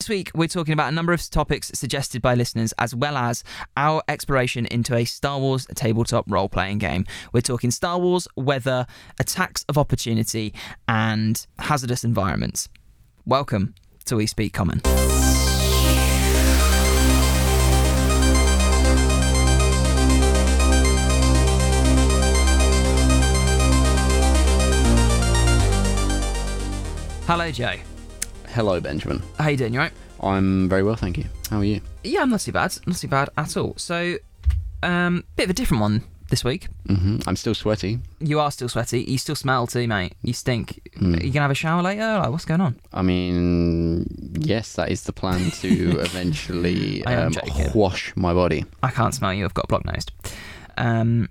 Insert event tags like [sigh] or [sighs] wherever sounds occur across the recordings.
This week, we're talking about a number of topics suggested by listeners, as well as our exploration into a Star Wars tabletop role playing game. We're talking Star Wars, weather, attacks of opportunity, and hazardous environments. Welcome to We Speak Common. Hello, Joe. Hello, Benjamin. How you doing? You right? I'm very well, thank you. How are you? Yeah, I'm not too bad. Not too bad at all. So, um, bit of a different one this week. Mm-hmm. I'm still sweaty. You are still sweaty. You still smell too, mate. You stink. Hmm. Are you gonna have a shower later? Like, what's going on? I mean, yes, that is the plan to [laughs] eventually um, wash my body. I can't smell you. I've got block nosed. Um,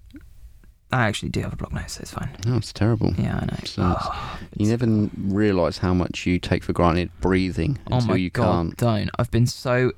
I actually do have a block nose, so it's fine. No, it's terrible. Yeah, I know. So Oh, You never realise how much you take for granted breathing oh until my you god, can't. don't! I've been so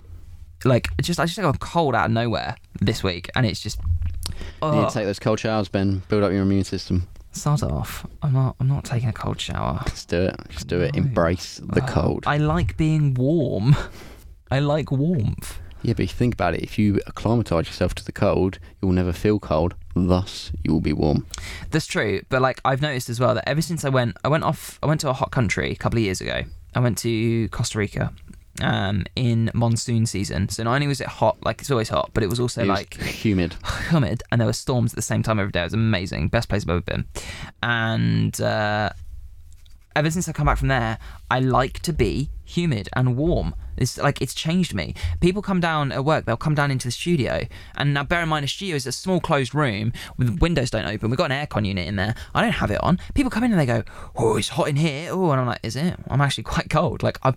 like just I just got a cold out of nowhere this week, and it's just. You Oh, need to take those cold showers, Ben. Build up your immune system. sod off! I'm not. I'm not taking a cold shower. Just do it. Just do it. Embrace the cold. I like being warm. [laughs] I like warmth. Yeah, but you think about it, if you acclimatise yourself to the cold, you'll never feel cold. Thus, you will be warm. That's true, but like I've noticed as well that ever since I went, I went off, I went to a hot country a couple of years ago. I went to Costa Rica, um, in monsoon season. So not only was it hot, like it's always hot, but it was also It was like humid. [laughs] humid, and there were storms at the same time every day. It was amazing, best place I've ever been. And uh, ever since I come back from there, I like to be humid and warm. It's like it's changed me. People come down at work, they'll come down into the studio, and now bear in mind a studio is a small closed room with windows don't open. We've got an aircon unit in there. I don't have it on. People come in and they go, "Oh, it's hot in here." Oh, and I'm like, "Is it?" I'm actually quite cold. Like I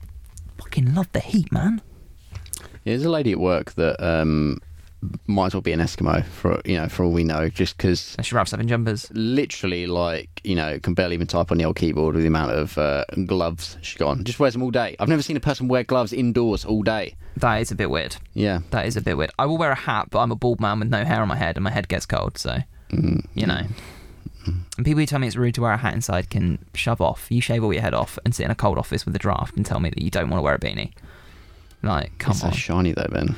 fucking love the heat, man. There's a lady at work that um, might as well be an Eskimo for you know for all we know, just because she wraps up in jumpers. literally like you know can barely even type on the old keyboard with the amount of uh, gloves she's got on. Just wears them all day. I've never seen a person wear gloves indoors all day. That is a bit weird. Yeah, That is a bit weird. I will wear a hat, but I'm a bald man with no hair on my head, and my head gets cold. So, Mm. you know. And people who tell me it's rude to wear a hat inside can shove off. You shave all your head off and sit in a cold office with a draft and tell me that you don't want to wear a beanie. Like, come it's so on. shiny though, Ben.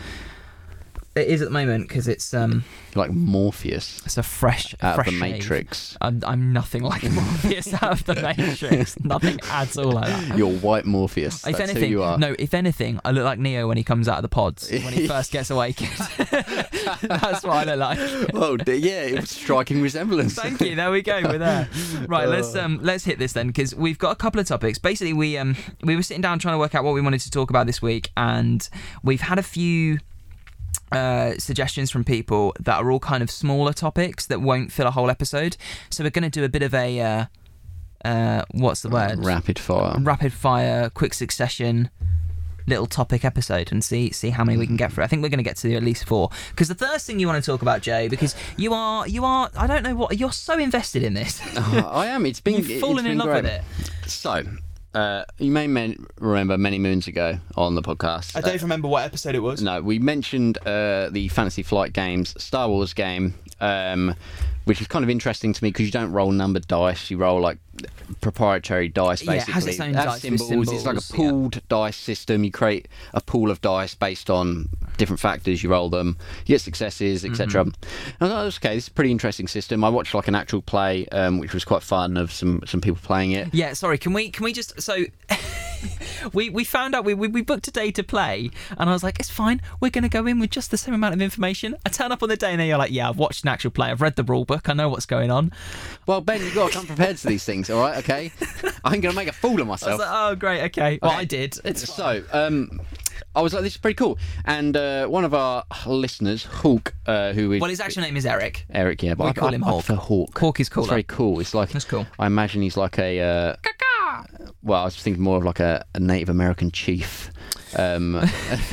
It is at the moment because it's um, like Morpheus it's a fresh, out fresh of the shave. Matrix. I'm, I'm nothing like [laughs] Morpheus out of the Matrix. nothing at all like that. You're white Morpheus. If That's anything, who you are. no. If anything, I look like Neo when he comes out of the pods when he [laughs] first gets awakened. [laughs] That's what I look like. Oh d- yeah, it was striking resemblance. Thank you. There we go. We're there. Right. Let's um let's hit this then because we've got a couple of topics. Basically, we um we were sitting down trying to work out what we wanted to talk about this week, and we've had a few. Uh, suggestions from people that are all kind of smaller topics that won't fill a whole episode. So we're going to do a bit of a uh, uh, what's the word? Rapid fire. Rapid fire, quick succession, little topic episode, and see see how many we can get through. I think we're going to get to at least four. Because the first thing you want to talk about, Jay, because you are you are I don't know what you're so invested in this. Oh, I am. It's been. [laughs] You've it's fallen been in love great. with it. So, uh, you may men- remember many moons ago on the podcast. I don't uh, remember what episode it was. no, we mentioned uh, the Fantasy Flight games, Star Wars game, um, which is kind of interesting to me because you don't roll numbered dice; you roll like proprietary dice. Yeah, it has its own dice with symbols. It's like a symbols, yeah. pooled dice system. You create a pool of dice based on different factors. You roll them, you get successes, etc. Mm-hmm. I thought, okay, this is a pretty interesting system. I watched like an actual play, um, which was quite fun of some some people playing it. Yeah, sorry. Can we can we just so [laughs] we we found out we, we we booked a day to play, and I was like, it's fine. We're gonna go in with just the same amount of information. I turn up on the day, and then you're like, yeah, I've watched an actual play. I've read the rule book. I know what's going on. Well, Ben, you've got to come prepared to these things, all right? Okay, [laughs] I'm gonna make a fool of I was myself. like, oh great, okay. Well, Okay. I did. It's So, um, I was like, this is pretty cool. And uh, one of our listeners, Hawk, uh, who is well, his actual name is Eric. Eric, yeah, but We I call I- him I Hawk. prefer Hawk. Hawk is cool. It's very cool. It's like That's cool. I imagine he's like a. Uh, well, I was thinking more of like a, a Native American chief. Um, [laughs] [laughs]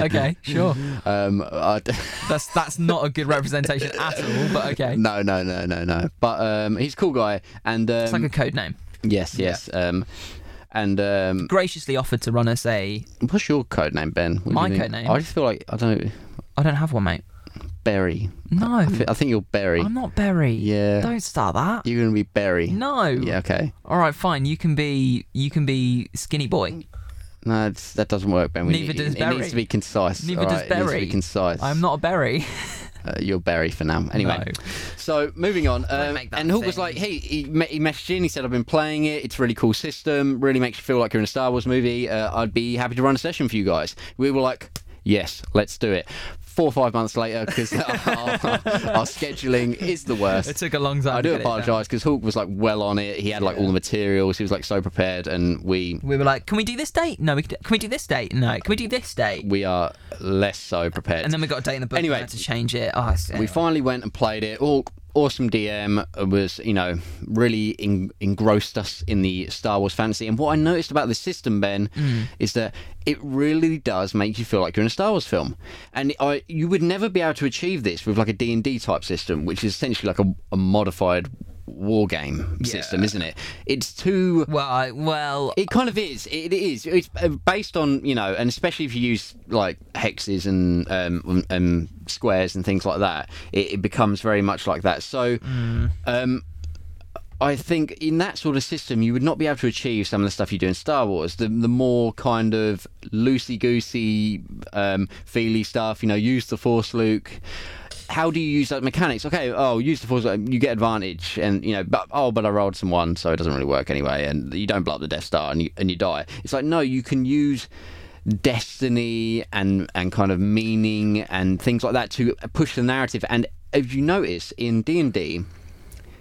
okay, sure. um, d- [laughs] That's that's not a good representation at all. But okay, no, no, no, no, no. But um, he's a cool guy, and um, it's like a code name. yes, yes. Um, and um, Graciously offered to run us a. what's your code name, Ben? What My code name? I just feel like I don't. I don't have one, mate. Berry. No, I, thi- I think you're Berry. I'm not Berry. Yeah. Don't start that. You're gonna be Berry. No. Yeah. Okay. All right, fine. You can be you can be skinny boy. No, that doesn't work, Ben. We Neither need, does it, Berry. needs to be concise. Neither all does right? It needs to be concise. I'm not a berry. [laughs] [laughs] Uh, you're Berry for now. Anyway, No. so moving on. Um, and Hawk a was like, "Hey, he, he messaged in. He said, I've been playing it. It's a really cool system. Really makes you feel like you're in a Star Wars movie. Uh, I'd be happy to run a session for you guys." We were like, "Yes, let's do it." Four or five months later, because [laughs] our, our scheduling is the worst. It took a long time. I do get it done. apologise because Hawk was like well on it. He had like all the materials. He was like so prepared, and we We were like, "Can we do this date? No, we can, can we do this date? No, can we do this date?" we are less so prepared. And then we got a date in the book. Anyway, to change it. Oh, we finally went and played it. All awesome DM was, you know, really en- engrossed us in the Star Wars fantasy. And what I noticed about the system, Ben, mm. is that it really does make you feel like you're in a Star Wars film. And I, you would never be able to achieve this with like a D&D type system, which is essentially like a, a modified war game system, isn't it? It's too well, I, well, it kind of is. It is. It's uh, based on you know, and especially if you use like hexes and um, um squares and things like that, it, it becomes very much like that. So, um. I think in that sort of system, you would not be able to achieve some of the stuff you do in Star Wars. The the more kind of loosey goosey, um, feely stuff. You know, use the Force, Luke. How do you use that mechanics? Okay, oh, use the Force, you get advantage, and you know, but oh, but I rolled some one, so it doesn't really work anyway, and you don't blow up the Death Star, and you and you die. It's like no, you can use destiny and and kind of meaning and things like that to push the narrative. And if you notice in D and D,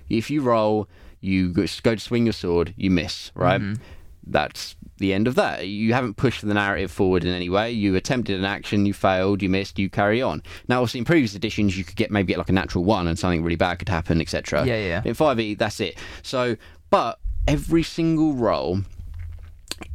if you roll, you go go to swing your sword, you miss, right? Mm-hmm. That's the end of that. You haven't pushed the narrative forward in any way. You attempted an action, you failed, you missed, you carry on. Now, obviously, in previous editions, you could get maybe get like a natural one and something really bad could happen, etc. Yeah, yeah. In 5e, that's it. So, but every single roll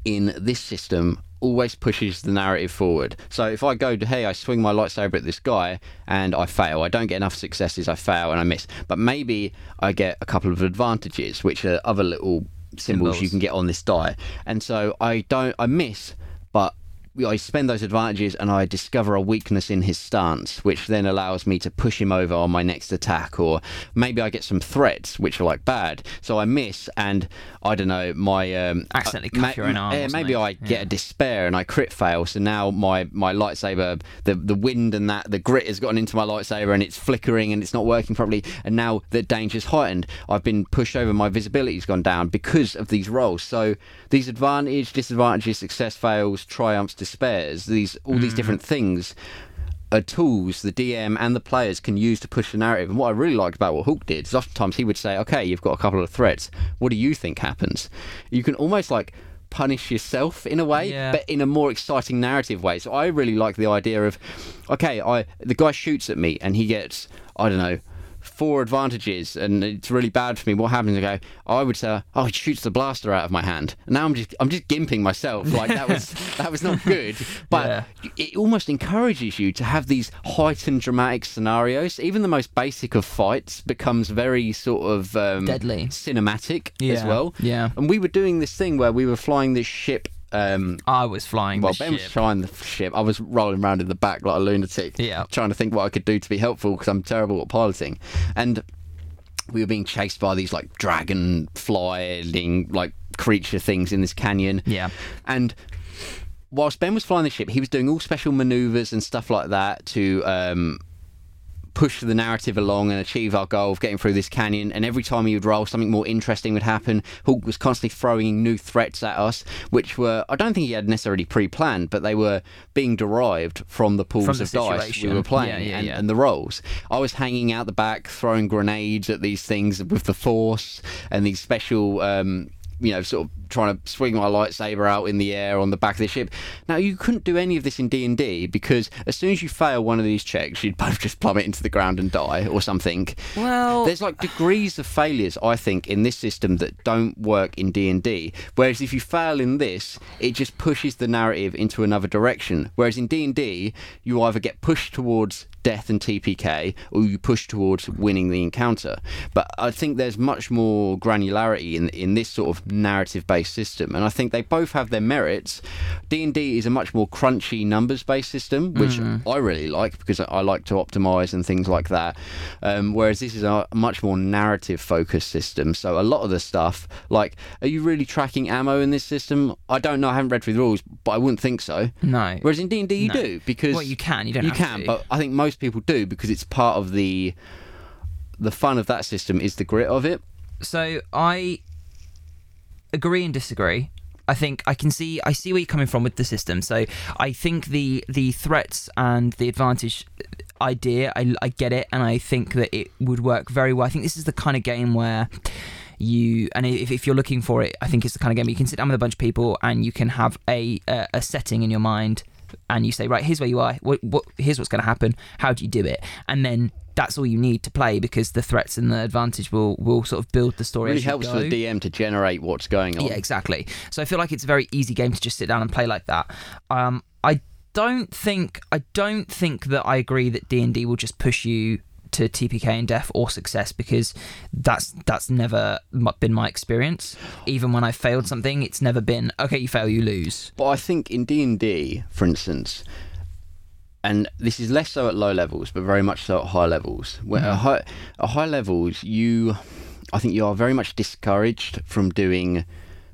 in this system always pushes the narrative forward. So if I go to, hey, I swing my lightsaber at this guy and I fail, I don't get enough successes, I fail and I miss. But maybe I get a couple of advantages, which are other little symbols, you can get on this die. And so I don't, I miss, I spend those advantages and I discover a weakness in his stance, which then allows me to push him over on my next attack. Or maybe I get some threats, which are like bad. So I miss, and I don't know, my. Um, Accidentally uh, cuff your own arm yeah, maybe. I get a despair and I crit fail. So now my, my lightsaber, the, the wind and that, the grit has gotten into my lightsaber and it's flickering and it's not working properly. And now the danger's heightened. I've been pushed over, my visibility's gone down because of these rolls. So these advantage, disadvantages, success fails, triumphs, despairs, these all Mm. these different things are tools the DM and the players can use to push the narrative. And what I really liked about what Hawk did is oftentimes he would say, "Okay, you've got a couple of threats. What do you think happens?" You can almost like punish yourself in a way, Yeah. but in a more exciting narrative way. So I really like the idea of, okay, I the guy shoots at me and he gets I don't know. Four advantages, and it's really bad for me. What happens? I go. I would say, "Oh, he shoots the blaster out of my hand." And now I'm just, I'm just gimping myself. Like that was, [laughs] that was not good. But Yeah. it almost encourages you to have these heightened dramatic scenarios. Even the most basic of fights becomes very sort of um, Deadly. cinematic as well. yeah. And we were doing this thing where we were flying this ship. Um, I was flying well, the Ben was ship. flying the ship. I was rolling around in the back like a lunatic, Yeah. trying to think what I could do to be helpful because I'm terrible at piloting. And we were being chased by these like dragon flying like creature things in this canyon. Yeah. And whilst Ben was flying the ship, he was doing all special maneuvers and stuff like that to um, push the narrative along and achieve our goal of getting through this canyon. And every time he would roll, something more interesting would happen. Hawk was constantly throwing new threats at us, which were, I don't think he had necessarily pre planned, but they were being derived from the pools From the of dice we were playing Yeah, yeah, and, yeah. and the rolls. I was hanging out the back, throwing grenades at these things with the force and these special. Um, you know, sort of trying to swing my lightsaber out in the air on the back of the ship. Now, you couldn't do any of this in D and D because as soon as you fail one of these checks, you'd [laughs] both just plummet into the ground and die or something. Well, There's like degrees of failures, I think, in this system that don't work in D and D. Whereas if you fail in this, it just pushes the narrative into another direction. Whereas in D and D, you either get pushed towards death and TPK, or you push towards winning the encounter. But I think there's much more granularity in in this sort of narrative-based system, and I think they both have their merits. D and D is a much more crunchy numbers-based system, which I really like because I like to optimize and things like that. Um, whereas this is a much more narrative-focused system. So a lot of the stuff, like, are you really tracking ammo in this system? I don't know. I haven't read through the rules, but I wouldn't think so. No. Whereas in D and D you No. do because Well, you can. You don't you can, to. but I think most people do because it's part of the the fun of that system is the grit of it. So I agree and disagree. I think I can see I see where you're coming from with the system. So I think the the threats and the advantage idea I, I get it and I think that it would work very well. I think this is the kind of game where you and if, if you're looking for it, I think it's the kind of game where you can sit down with a bunch of people and you can have a a, a setting in your mind and you say right here's where you are what, what here's what's going to happen how do you do it and then that's all you need to play because the threats and the advantage will will sort of build the story It really helps go. the DM to generate what's going on. Yeah, exactly. So I feel like it's a very easy game to just sit down and play like that. Um, I don't think I don't think that I agree that D and D will just push you to TPK and death or success because that's that's never been my experience. Even when I failed something, it's never been okay. You fail, you lose. But I think in D and D, for instance, and this is less so at low levels, but very much so at high levels. Where mm-hmm. at, high, at high levels, you, I think you are very much discouraged from doing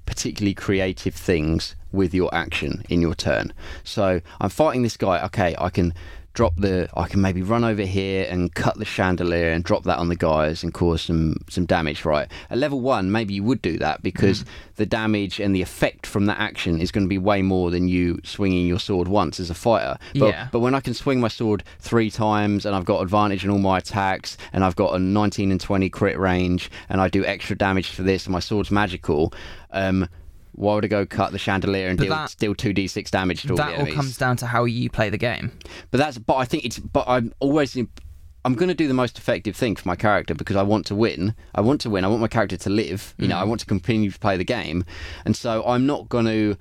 particularly creative things with your action in your turn. So I'm fighting this guy. Okay, I can drop the I can maybe run over here and cut the chandelier and drop that on the guys and cause some some damage right? At level 1 maybe you would do that because the damage and the effect from that action is going to be way more than you swinging your sword once as a fighter. But, Yeah. but when I can swing my sword 3 times and I've got advantage in all my attacks and I've got a 19 and 20 crit range and I do extra damage for this and my sword's magical um why would I go cut the chandelier and But deal, that- deal 2d6 damage to all the enemies? That all comes down to how you play the game. But that's but I think it's but I'm always I'm going to do the most effective thing for my character because I want to win. I want to win. I want my character to live. You know, I mm. want to continue to play the game, and so I'm not going to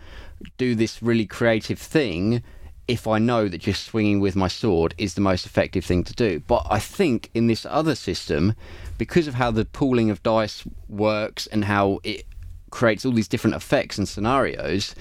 do this really creative thing if I know that just swinging with my sword is the most effective thing to do. But I think in this other system, because of how the pooling of dice works and how it creates all these different effects and scenarios,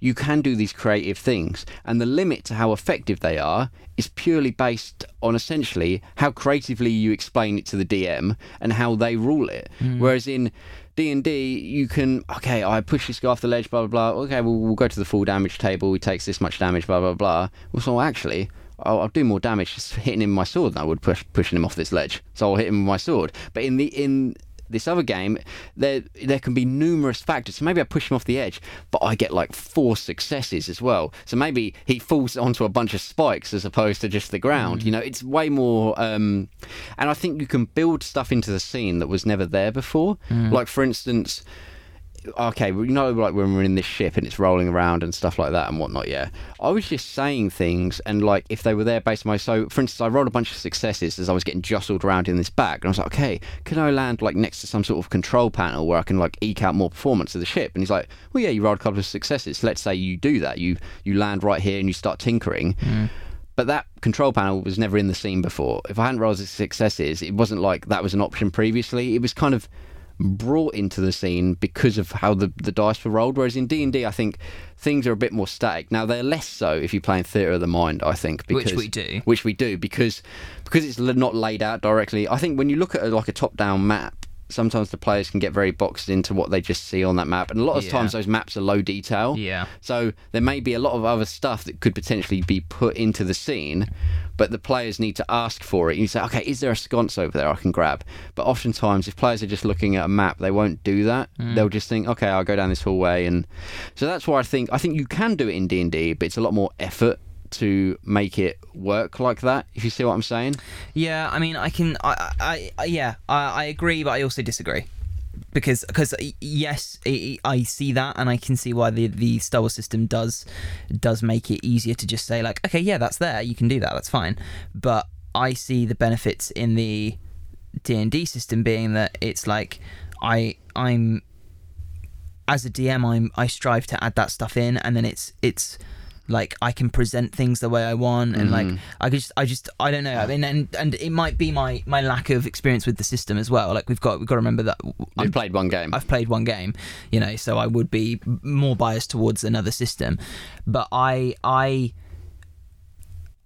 you can do these creative things. And the limit to how effective they are is purely based on essentially how creatively you explain it to the DM and how they rule it. Hmm. Whereas in D&D, you can, okay, I push this guy off the ledge, blah, blah, blah. Okay, well, we'll go to the full damage table. He takes this much damage, blah, blah, blah. Well, so actually, I'll, I'll do more damage just hitting him with my sword than I would push, pushing him off this ledge. So I'll hit him with my sword. But in the, in, this other game, there there can be numerous factors. So maybe I push him off the edge, but I get like four successes as well. So maybe he falls onto a bunch of spikes as opposed to just the ground. You know, it's way more. Um, and I think you can build stuff into the scene that was never there before. Like for instance. Okay, you know, like when we're in this ship and it's rolling around and stuff like that and whatnot. Yeah, I was just saying things and like if they were there based on my so. For instance, I rolled a bunch of successes as I was getting jostled around in this back, and I was like, okay, can I land like next to some sort of control panel where I can like eke out more performance of the ship? And he's like, well, yeah, you rolled a couple of successes. So let's say you do that, you you land right here and you start tinkering. Mm. But that control panel was never in the scene before. If I hadn't rolled the successes, it wasn't like that was an option previously. It was kind of brought into the scene because of how the, the dice were rolled. Whereas in D and D, I think things are a bit more static. Now they're less so if you play in Theatre of the Mind. I think Which we do. which we do because because it's not laid out directly. I think when you look at a, like a top down map. Sometimes the players can get very boxed into what they just see on that map, and a lot of Yeah. times those maps are low detail. Yeah. So there may be a lot of other stuff that could potentially be put into the scene, but the players need to ask for it. You say, okay, is there a sconce over there I can grab? But oftentimes, if players are just looking at a map, they won't do that. Mm. They'll just think, okay, I'll go down this hallway, and so that's why I think I think you can do it in D and D, but it's a lot more effort to make it work like that. If you see what I'm saying. Yeah, I mean, I can, I, I, I yeah, I, I agree, but I also disagree because because yes, I, I see that, and I can see why the the Star Wars system does does make it easier to just say like, okay, yeah, that's there, you can do that, that's fine. But I see the benefits in the D and D system being that it's like I I'm as a DM, I'm I strive to add that stuff in, and then it's it's like I can present things the way I want, and like mm-hmm. I just, I just, I don't know. I mean, and and it might be my my lack of experience with the system as well. Like we've got we've got to remember that I've played one game. I've played one game, you know, so I would be more biased towards another system. But I I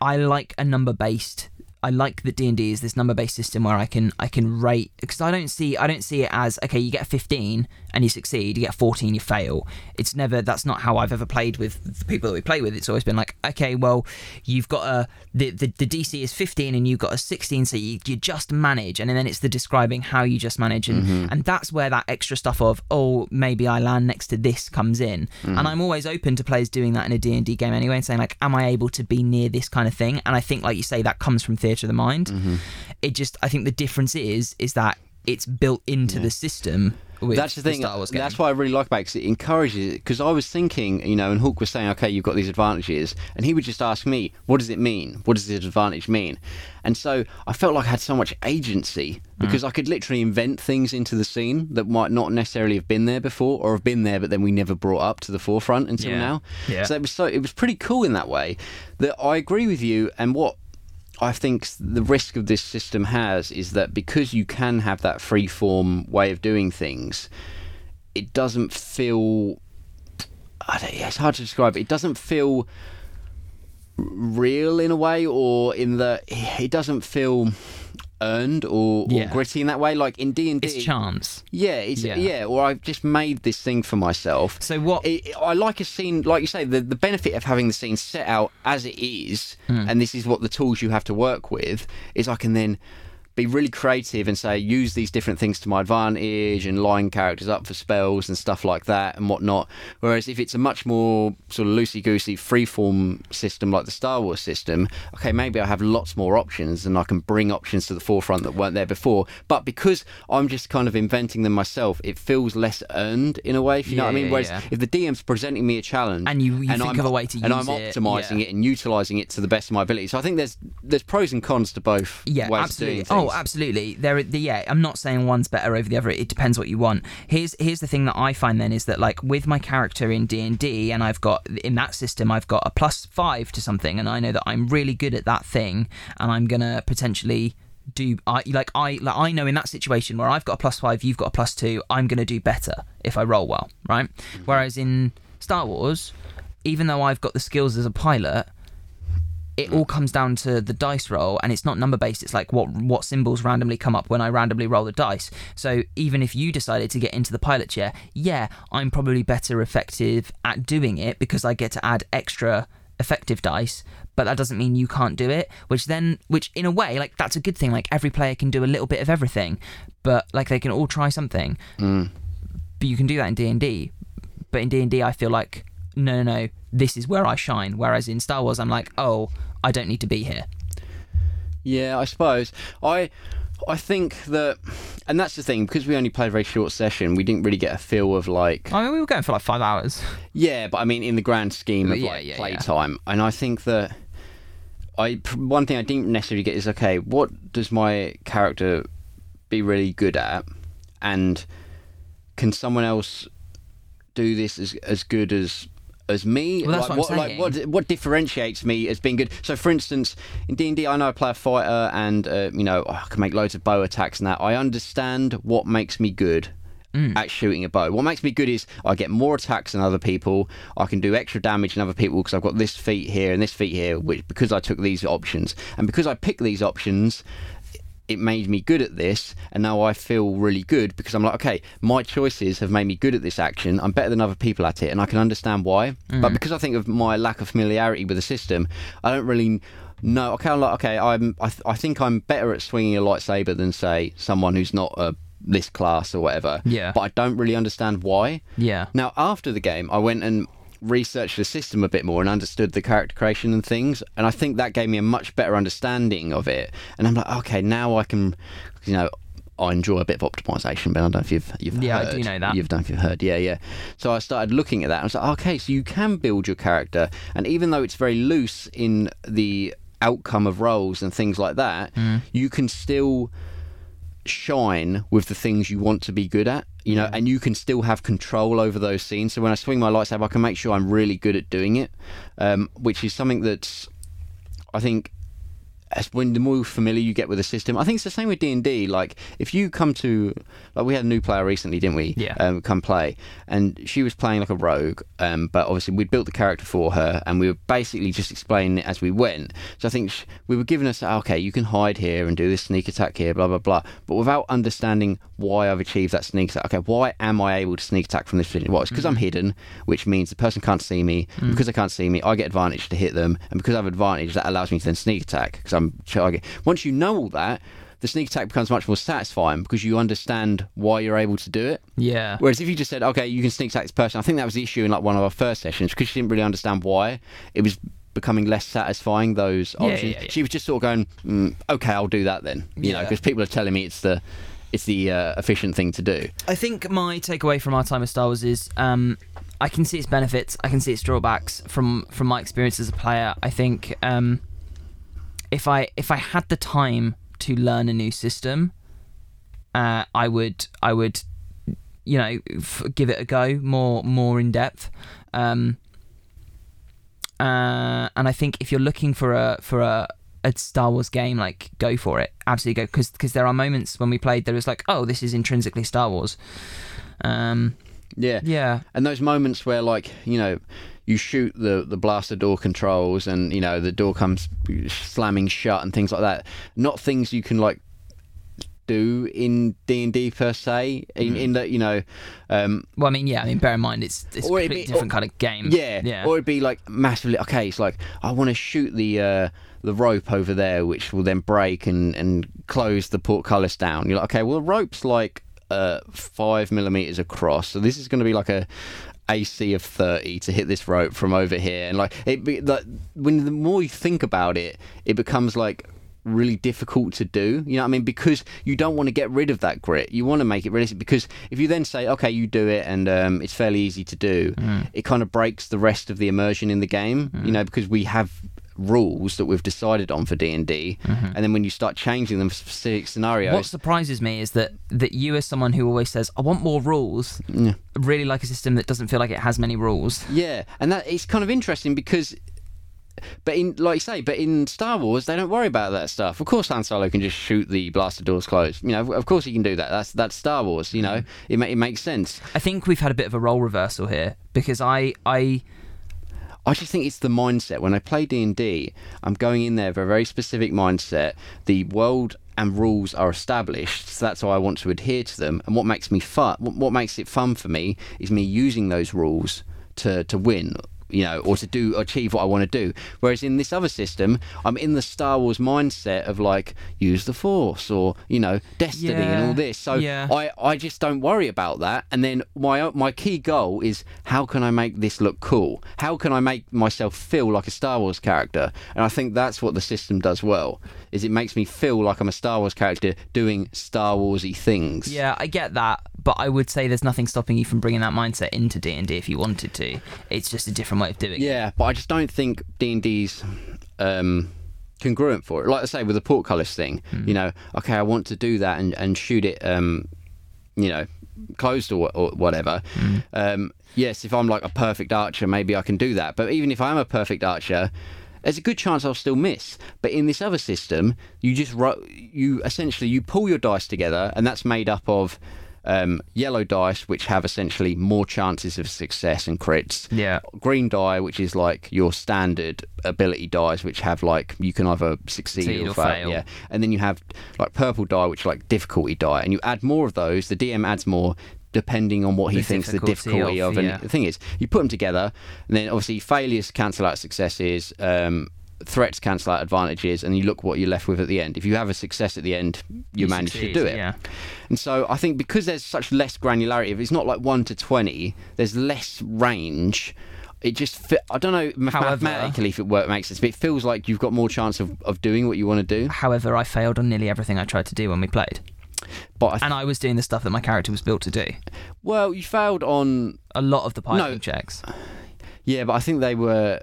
I like a number based. I like that D and D is this number based system where I can I can rate because I don't see I don't see it as okay you get a 15 and you succeed you get a 14 you fail. It's never that's not how I've ever played with the people that we play with. It's always been like okay well you've got a the the, the DC is 15 and you've got a 16 so you, you just manage. And then it's the describing how you just manage. And mm-hmm. and that's where that extra stuff of oh maybe I land next to this comes in. Mm-hmm. And I'm always open to players doing that in a D&D game anyway and saying like am I able to be near this kind of thing? And I think like you say that comes from theatre of the mind mm-hmm. it just I think the difference is is that it's built into the system with that's the thing. Game. that's what I really like about it 'cause it encourages. Because I was thinking, you know, and Hawk was saying, okay, you've got these advantages, and he would just ask me, what does it mean? What does this advantage mean? And so I felt like I had so much agency mm. because I could literally invent things into the scene that might not necessarily have been there before, or have been there, but then we never brought up to the forefront until Yeah. now. Yeah. So it was so it was pretty cool in that way. That I agree with you, and what I think the risk of this system has is that because you can have that free form way of doing things, it doesn't feel. It's hard to describe. It doesn't feel real in a way, or in the it doesn't feel earned or, or Yeah. gritty in that way. Like in D and D, it's chance. yeah, it's Yeah. yeah. Or I've just made this thing for myself. So what It, I like a scene, like you say, the, the benefit of having the scene set out as it is, Hmm. and this is what the tools you have to work with, is I can then be really creative and say use these different things to my advantage and line characters up for spells and stuff like that and whatnot. Whereas if it's a much more sort of loosey goosey freeform system like the Star Wars system, okay, maybe I have lots more options and I can bring options to the forefront that weren't there before. But because I'm just kind of inventing them myself, it feels less earned in a way. If you know what I mean? Whereas yeah. if the DM's presenting me a challenge And you- you think I'm, of a way to and I'm it, optimizing yeah. it and utilizing it to the best of my ability. So I think there's there's pros and cons to both Yeah, ways absolutely. of doing things. Oh, Oh, absolutely. There, the, yeah. I'm not saying one's better over the other. It depends what you want. Here's here's the thing that I find then is that like with my character in D and D, and I've got in that system, I've got a plus five to something, and I know that I'm really good at that thing, and I'm gonna potentially do I like I like I know in that situation where I've got a plus five, you've got a plus two, I'm gonna do better if I roll well, right? Mm-hmm. Whereas in Star Wars, even though I've got the skills as a pilot, it all mm. comes down to the dice roll and it's not number based it's like what what symbols randomly come up when i randomly roll the dice. So even if you decided to get into the pilot chair yeah i'm probably better effective at doing it because i get to add extra effective dice but that doesn't mean you can't do it which then which in a way like that's a good thing like every player can do a little bit of everything but like they can all try something. Mm. But you can do that in d&d but in D&D I feel like no no no this is where I shine whereas in Star Wars I'm like oh I don't need to be here Yeah, I suppose. I I think that and that's the thing, because we only played a very short session, we didn't really get a feel of like I mean we were going for like 5 hours Yeah, but I mean in the grand scheme of Yeah, like yeah, yeah. playtime. And I think that I one thing I didn't necessarily get is okay, what does my character be really good at and can someone else do this as as good as as me? Well, like, what I'm like what what differentiates me as being good? So, for instance, in D and I know I play a fighter, and uh, you know I can make loads of bow attacks and that. I understand what makes me good at shooting a bow. What makes me good is I get more attacks than other people. I can do extra damage than other people because I've got this feat here and this feat here, which because I took these options and because I picked these options. It made me good at this, and now I feel really good because I'm like, okay, my choices have made me good at this action. I'm better than other people at it, and I can understand why. But mm. because I think of my lack of familiarity with the system, I don't really know. Okay, I'm like, okay, I'm. I, th- I think I'm better at swinging a lightsaber than say someone who's not a this class or whatever. Yeah. But I don't really understand why. yeah Now, after the game, I went and researched the system a bit more and understood the character creation and things, and I think that gave me a much better understanding of it. And I'm like, okay, now I can, you know. I enjoy a bit of optimization, but I don't know if you've you've Yeah, I heard. do know that. You've done if you've heard, yeah, yeah. So I started looking at that. and I was like, okay, so you can build your character, and even though it's very loose in the outcome of roles and things like that, Mm. you can still shine with the things you want to be good at, you know, and you can still have control over those scenes. So when I swing my lightsaber, I can make sure I'm really good at doing it, um, which is something that's, I think, when the more familiar you get with the system, I think it's the same with D and D. Like if you come to, like we had a new player recently, didn't we? Yeah. Um, come play, and she was playing like a rogue, um, but obviously we'd built the character for her, and we were basically just explaining it as we went. So I think sh- we were giving us, okay, you can hide here and do this sneak attack here, blah blah blah, but without understanding why I've achieved that sneak attack. Okay, why am I able to sneak attack from this position? Well, it's because I'm hidden, which means the person can't see me. Because they can't see me, I get advantage to hit them, and because I have advantage, that allows me to then sneak attack because I'm target. Once you know all that, the sneak attack becomes much more satisfying because you understand why you're able to do it. Yeah. Whereas if you just said, okay, you can sneak attack this person, I think that was the issue in like one of our first sessions because she didn't really understand why. It was becoming less satisfying those Yeah, options. yeah, yeah. She was just sort of going, mm, okay, I'll do that then. You know, because people are telling me it's the it's the uh, efficient thing to do. I think my takeaway from our time with Star Wars is um, I can see its benefits, I can see its drawbacks from from my experience as a player. I think um, if I if I had the time to learn a new system, uh, I would I would you know f- give it a go more more in depth. Um, uh, and I think if you're looking for a for a a Star Wars game, like go for it, absolutely go because because there are moments when we played there was like, oh, this is intrinsically Star Wars. Um, Yeah. yeah, And those moments where, like, you know, you shoot the, the blaster door controls and, you know, the door comes slamming shut and things like that. Not things you can, like, do in D&D per se. In, Mm. in that, you know, um, well, I mean, yeah, I mean, bear in mind it's it's a completely be- different or- kind of game. yeah. yeah, Or it'd be, like, massively, okay, it's like, I want to shoot the... Uh, the rope over there, which will then break and, and close the portcullis down. You're like, okay, well, the rope's like uh, five millimeters across, so this is going to be like a AC of 30 to hit this rope from over here. And like, it be like, when the more you think about it, it becomes like really difficult to do. You know what I mean? Because you don't want to get rid of that grit. You want to make it realistic. Because if you then say, okay, you do it and um, it's fairly easy to do, it kind of breaks the rest of the immersion in the game. You know, because we have rules that we've decided on for D&D mm-hmm. and then when you start changing them for specific scenarios What surprises me is that that you, as someone who always says, "I want more rules," really like a system that doesn't feel like it has many rules. Yeah, and that it's kind of interesting because, but in like you say, but in Star Wars they don't worry about that stuff. Of course, Han Solo can just shoot the blaster doors closed. You know, of- of course he can do that. That's that's Star Wars. You mm-hmm. know, it ma- it makes sense. I think we've had a bit of a role reversal here because I I I just think it's the mindset. When I play D and D, I'm going in there with a very specific mindset. The world and rules are established, so that's why I want to adhere to them. And what makes me fun, what makes it fun for me, is me using those rules to to win. You know, or to do achieve what I want to do. Whereas in this other system, I'm in the Star Wars mindset of like use the Force or you know destiny and all this. So yeah. I, I just don't worry about that. And then my my key goal is how can I make this look cool? How can I make myself feel like a Star Wars character? And I think that's what the system does well. Is it makes me feel like I'm a Star Wars character doing Star Warsy things. yeah I get that, but I would say there's nothing stopping you from bringing that mindset into D and D if you wanted to. It's just a different way of doing it. Yeah, but I just don't think D and D's um, congruent for it. Like I say with the portcullis thing, Hmm. you know, okay, I want to do that and, and shoot it, um, you know, closed or, or whatever. Hmm. Um, yes, if I'm like a perfect archer, maybe I can do that. But even if I'm a perfect archer. There's a good chance I'll still miss, but in this other system, you just ro- you essentially you pull your dice together, and that's made up of um, yellow dice, which have essentially more chances of success and crits, Yeah. green die, which is like your standard ability dies, which have like you can either succeed or, or fail. fail. Yeah, and then you have like purple die, which are like difficulty die, and you add more of those. The DM adds more depending on what he The thinks the difficulty of- of, yeah. and the thing is. You put them together, and then obviously failures cancel out successes. Um, Threats cancel out advantages, and you look what you're left with at the end. If you have a success at the end, you, You manage succeed, to do it. yeah. And so I think because there's such less granularity, if it's not like one to twenty, there's less range. It just fi- I don't know math- However- mathematically if it work makes sense, but it feels like you've got more chance of, of doing what you want to do. However, I failed on nearly everything I tried to do when we played, But I th- and I was doing the stuff that my character was built to do. well, you failed on A lot of the piloting No. checks. yeah, but I think they were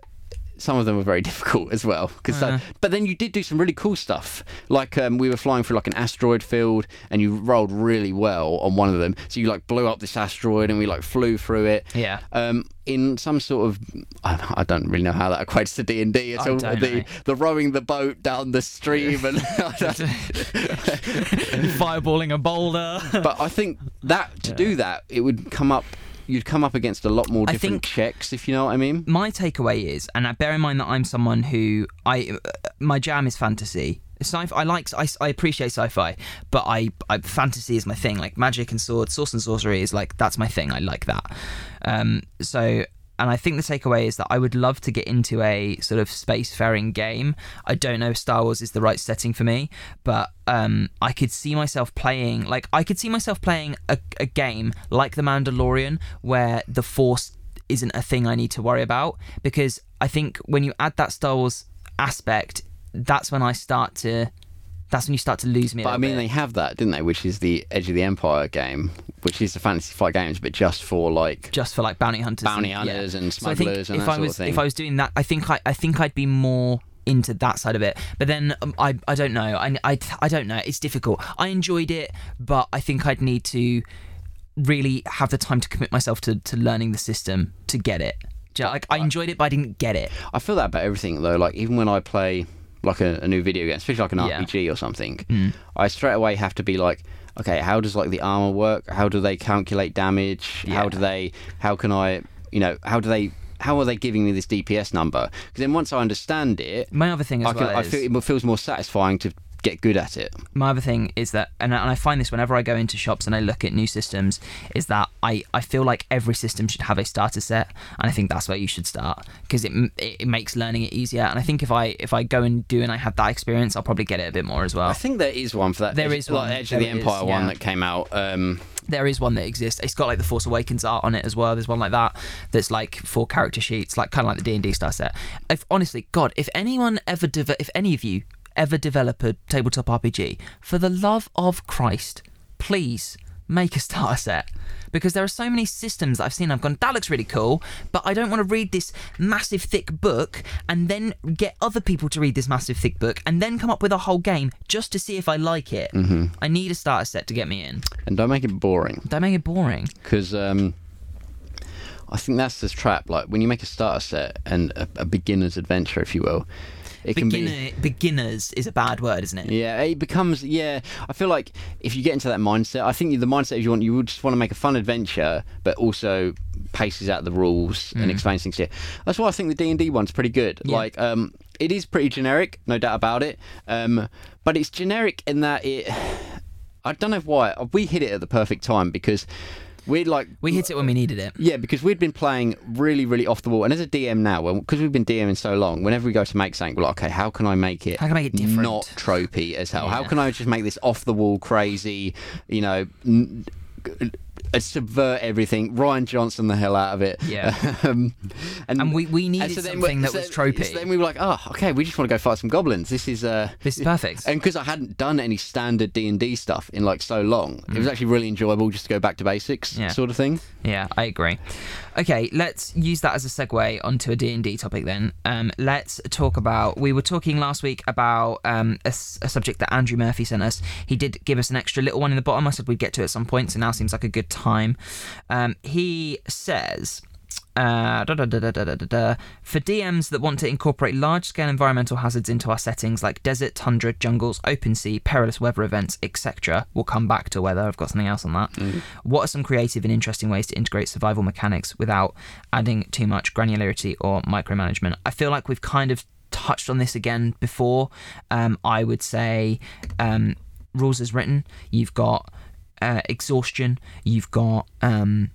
some of them were very [laughs] difficult as well. Cause Uh. but then you did do some really cool stuff. Like um, we were flying through like an asteroid field, and you rolled really well on one of them. So you like blew up this asteroid, and we like flew through it. Yeah. Um, in some sort of, I, I don't really know how that equates to D and D at all. The know. the rowing the boat down the stream, and [laughs] [laughs] Fireballing a boulder. but I think that to do that, it would come up. You'd come up against a lot more different checks, if you know what I mean. my takeaway is, and I bear in mind that I'm someone who I my jam is fantasy. Sci- I like I, I appreciate sci-fi, but I, I fantasy is my thing. Like magic and sword, source and sorcery is like that's my thing. I like that. Um, so. And I think the takeaway is that I would love to get into a sort of spacefaring game. I don't know if Star Wars is the right setting for me, but um, I could see myself playing, like, I could see myself playing a, a game like The Mandalorian where the Force isn't a thing I need to worry about because I think when you add that Star Wars aspect, that's when I start to. That's when you start to lose me. a But I mean, bit. they have that, didn't they? Which is the Edge of the Empire game, which is the fantasy flight games, but just for like just for like bounty hunters, bounty and, yeah. hunters and So I think smugglers and if that I sort was of thing. if I was doing that, I think I, I think I'd be more into that side of it. But then um, I I don't know. I, I I don't know. It's difficult. I enjoyed it, but I think I'd need to really have the time to commit myself to, to learning the system to get it. Like I enjoyed it, but I didn't get it. I feel that about everything though. Like even when I play like a, a new video game, especially like an Yeah. RPG or something, Mm. I straight away have to be like, okay, how does like the armor work? How do they calculate damage? Yeah. How do they? How can I? You know, how do they? How are they giving me this DPS number? Because then once I understand it, My other thing as I, can, well I feel it feels more satisfying to get good at it. my other thing is that, and I, and I find this whenever I go into shops and I look at new systems, is that I, I feel like every system should have a starter set, and I think that's where you should start because it, it it makes learning it easier. And I think if I if I go and do and I have that experience, I'll probably get it a bit more as well. I think there is one for that. There is like one. Edge of the Empire one yeah. that came out. Um, there is one that exists. It's got like the Force Awakens art on it as well. There's one like that that's like four character sheets, like kind of like the D and D star set. If honestly, God, if anyone ever, deve- if any of you ever develop a tabletop RPG, for the love of Christ, please make a starter set. Because there are so many systems I've seen, I've gone, that looks really cool, but I don't want to read this massive thick book and then get other people to read this massive thick book and then come up with a whole game just to see if I like it. Mm-hmm. I need a starter set to get me in. and don't make it boring. Don't make it boring. because um, I think that's the trap. Like when you make a starter set and a, a beginner's adventure, if you will, it can be. Beginners is a bad word, isn't it? Yeah, it becomes. Yeah, I feel like if you get into that mindset, I think the mindset is you want you would just want to make a fun adventure, but also paces out the rules and explains things to you. That's why I think the D and D one's pretty good. Mm. Yeah. Like, um, it is pretty generic, no doubt about it. Um, but it's generic in that it. I don't know why we hit it at the perfect time because we're like We hit it when we needed it. yeah, because we'd been playing really, really off the wall, and as a DM now, because we've been DMing so long, whenever we go to make something, we're like, okay, how can I make it? How can I make it different? Not tropey as hell. How can I just make this off the wall, crazy? You know. N- subvert everything, Rian Johnson the hell out of it. Yeah. [laughs] um, and, And we- we needed then something that was tropey. So then we were like, oh, okay, we just want to go fight some goblins. This is uh, This is perfect. [laughs] and because I hadn't done any standard D and D stuff in like so long, it was actually really enjoyable just to go back to basics, Mm. Yeah. sort of thing. Yeah, I agree. Okay, let's use that as a segue onto a D&D topic then. Um, let's talk about, we were talking last week about um, a, a subject that Andrew Murphy sent us. He did give us an extra little one in the bottom. I said we'd get to it at some point, so now seems like a good time. Um, he says uh, for DMs that want to incorporate large scale environmental hazards into our settings like desert, tundra, jungles, open sea, perilous weather events, etc. We'll come back to weather, I've got something else on that. Mm. What are some creative and interesting ways to integrate survival mechanics without adding too much granularity or micromanagement? I feel like we've kind of touched on this again before. Um, I would say um, rules as written, you've got uh, exhaustion, you've got. Um,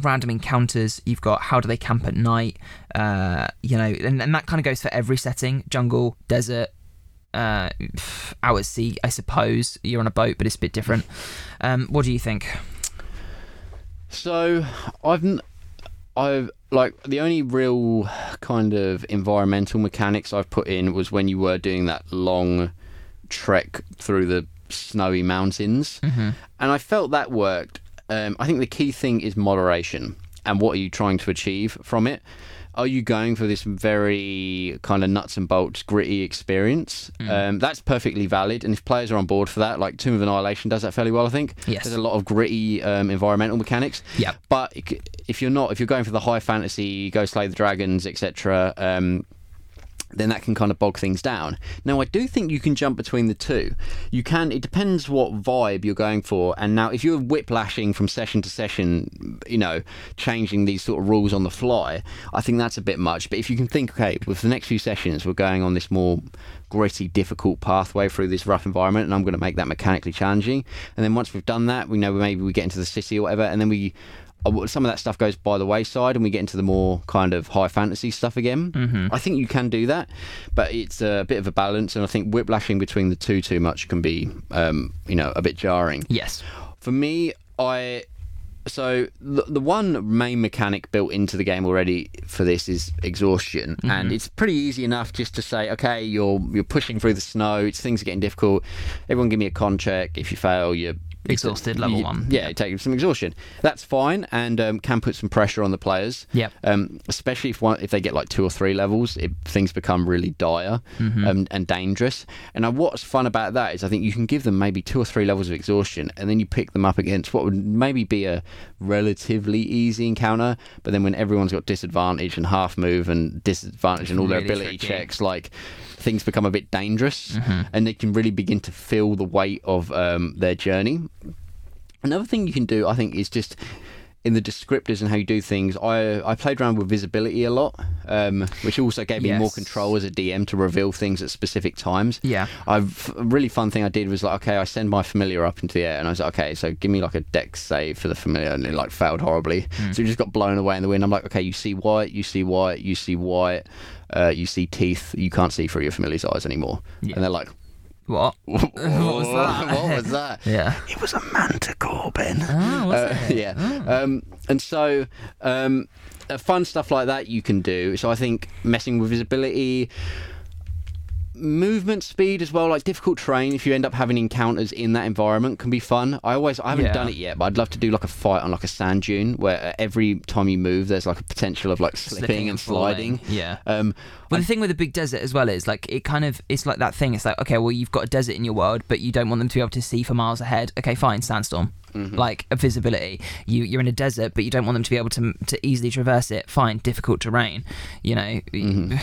random encounters you've got how do they camp at night uh you know and, and that kind of goes for every setting. Jungle desert uh out at sea i suppose. You're on a boat but it's a bit different. Um what do you think? So I've I've like the only real kind of environmental mechanics I've put in was when you were doing that long trek through the snowy mountains, and I felt that worked. Um, I think the key thing is moderation and what are you trying to achieve from it. are you going for this very kind of nuts and bolts gritty experience? Hmm. Um, that's perfectly valid, and if players are on board for that, like Tomb of Annihilation does that fairly well, I think. Yes. There's a lot of gritty um, environmental mechanics. Yep. But if you're not, if you're going for the high fantasy, go slay the dragons, etc. Then that can kind of bog things down. Now, I do think you can jump between the two. You can. It depends what vibe you're going for. And now, if you're whiplashing from session to session, you know, changing these sort of rules on the fly, I think that's a bit much. But if you can think, okay, with the next few sessions, we're going on this more gritty, difficult pathway through this rough environment, and I'm going to make that mechanically challenging. And then once we've done that, we know maybe we get into the city or whatever, and then we some of that stuff goes by the wayside and we get into the more kind of high fantasy stuff again. Mm-hmm. I think you can do that, but it's a bit of a balance, and I think whiplashing between the two too much can be, um, you know, a bit jarring. Yes. For me, I so the, the one main mechanic built into the game already for this is exhaustion, and it's pretty easy enough just to say, okay, you're you're pushing through the snow, it's things are getting difficult. Everyone give me a con check. If you fail, you're Exhausted, level you- one. Yeah, takes some exhaustion. That's fine, and um, can put some pressure on the players. Yeah. Um, especially if one, if they get like two or three levels, it, things become really dire Mm-hmm. um, and dangerous. And uh, what's fun about that is I think you can give them maybe two or three levels of exhaustion, and then you pick them up against what would maybe be a relatively easy encounter. But then when everyone's got disadvantage and half move and disadvantage and all their ability tricky. checks, like things become a bit dangerous, Mm-hmm. and they can really begin to feel the weight of um, their journey. Another thing you can do, I think, is just in the descriptors and how you do things. I I played around with visibility a lot, um, which also gave me more control as a DM to reveal things at specific times. Yeah. I've a really fun thing I did was like, okay, I send my familiar up into the air, and I was like, okay, so give me like a dex save for the familiar, and it like failed horribly. Hmm. So it just got blown away in the wind. I'm like, okay, you see white, you see white, you see white, uh, you see teeth. You can't see through your familiar's eyes anymore. Yeah. And they're like, What? [laughs] [laughs] what was that? what was that? [laughs] Yeah. It was a manticore, Ben. Ah, was Uh, it? yeah. Um, and so, um, uh, fun stuff like that you can do. So I think messing with visibility, movement speed as well, like difficult terrain. If you end up having encounters in that environment, can be fun. I always, I haven't Yeah. done it yet, but I'd love to do like a fight on like a sand dune where uh, every time you move, there's like a potential of like slipping, and sliding. falling. Yeah. Um, Well, the thing with the big desert as well is like it kind of it's like that thing. It's like okay, well you've got a desert in your world, but you don't want them to be able to see for miles ahead. Okay, fine, sandstorm. Mm-hmm. Like a visibility, you you're in a desert, but you don't want them to be able to to easily traverse it. Fine, difficult terrain. You know, [laughs]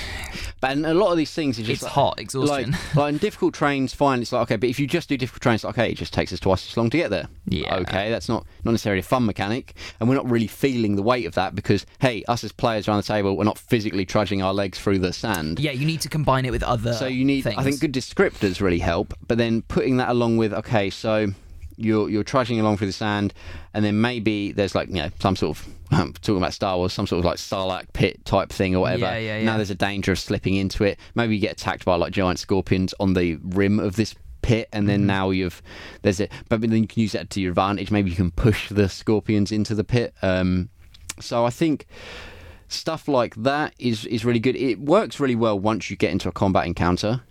But and a lot of these things are just It's like- hot, exhaustion. Like, like in difficult terrains, fine. It's like okay, but if you just do difficult terrains, like, okay, it just takes us twice as long to get there. Yeah. Okay, that's not not necessarily a fun mechanic, and we're not really feeling the weight of that because hey, us as players around the table, we're not physically trudging our legs through the sand. yeah, you need to combine it with other. So you need, I think, good descriptors really help. But then putting that along with, okay, so you're you're trudging along through the sand, and then maybe there's like you know some sort of [laughs] um, talking about Star Wars, some sort of like Sarlacc pit type thing or whatever. Yeah, yeah, yeah. Now there's a danger of slipping into it. Maybe you get attacked by like giant scorpions on the rim of this pit and Mm-hmm. then now you've there's it but then you can use that to your advantage maybe you can push the scorpions into the pit um so i think stuff like that is is really good. It works really well once you get into a combat encounter.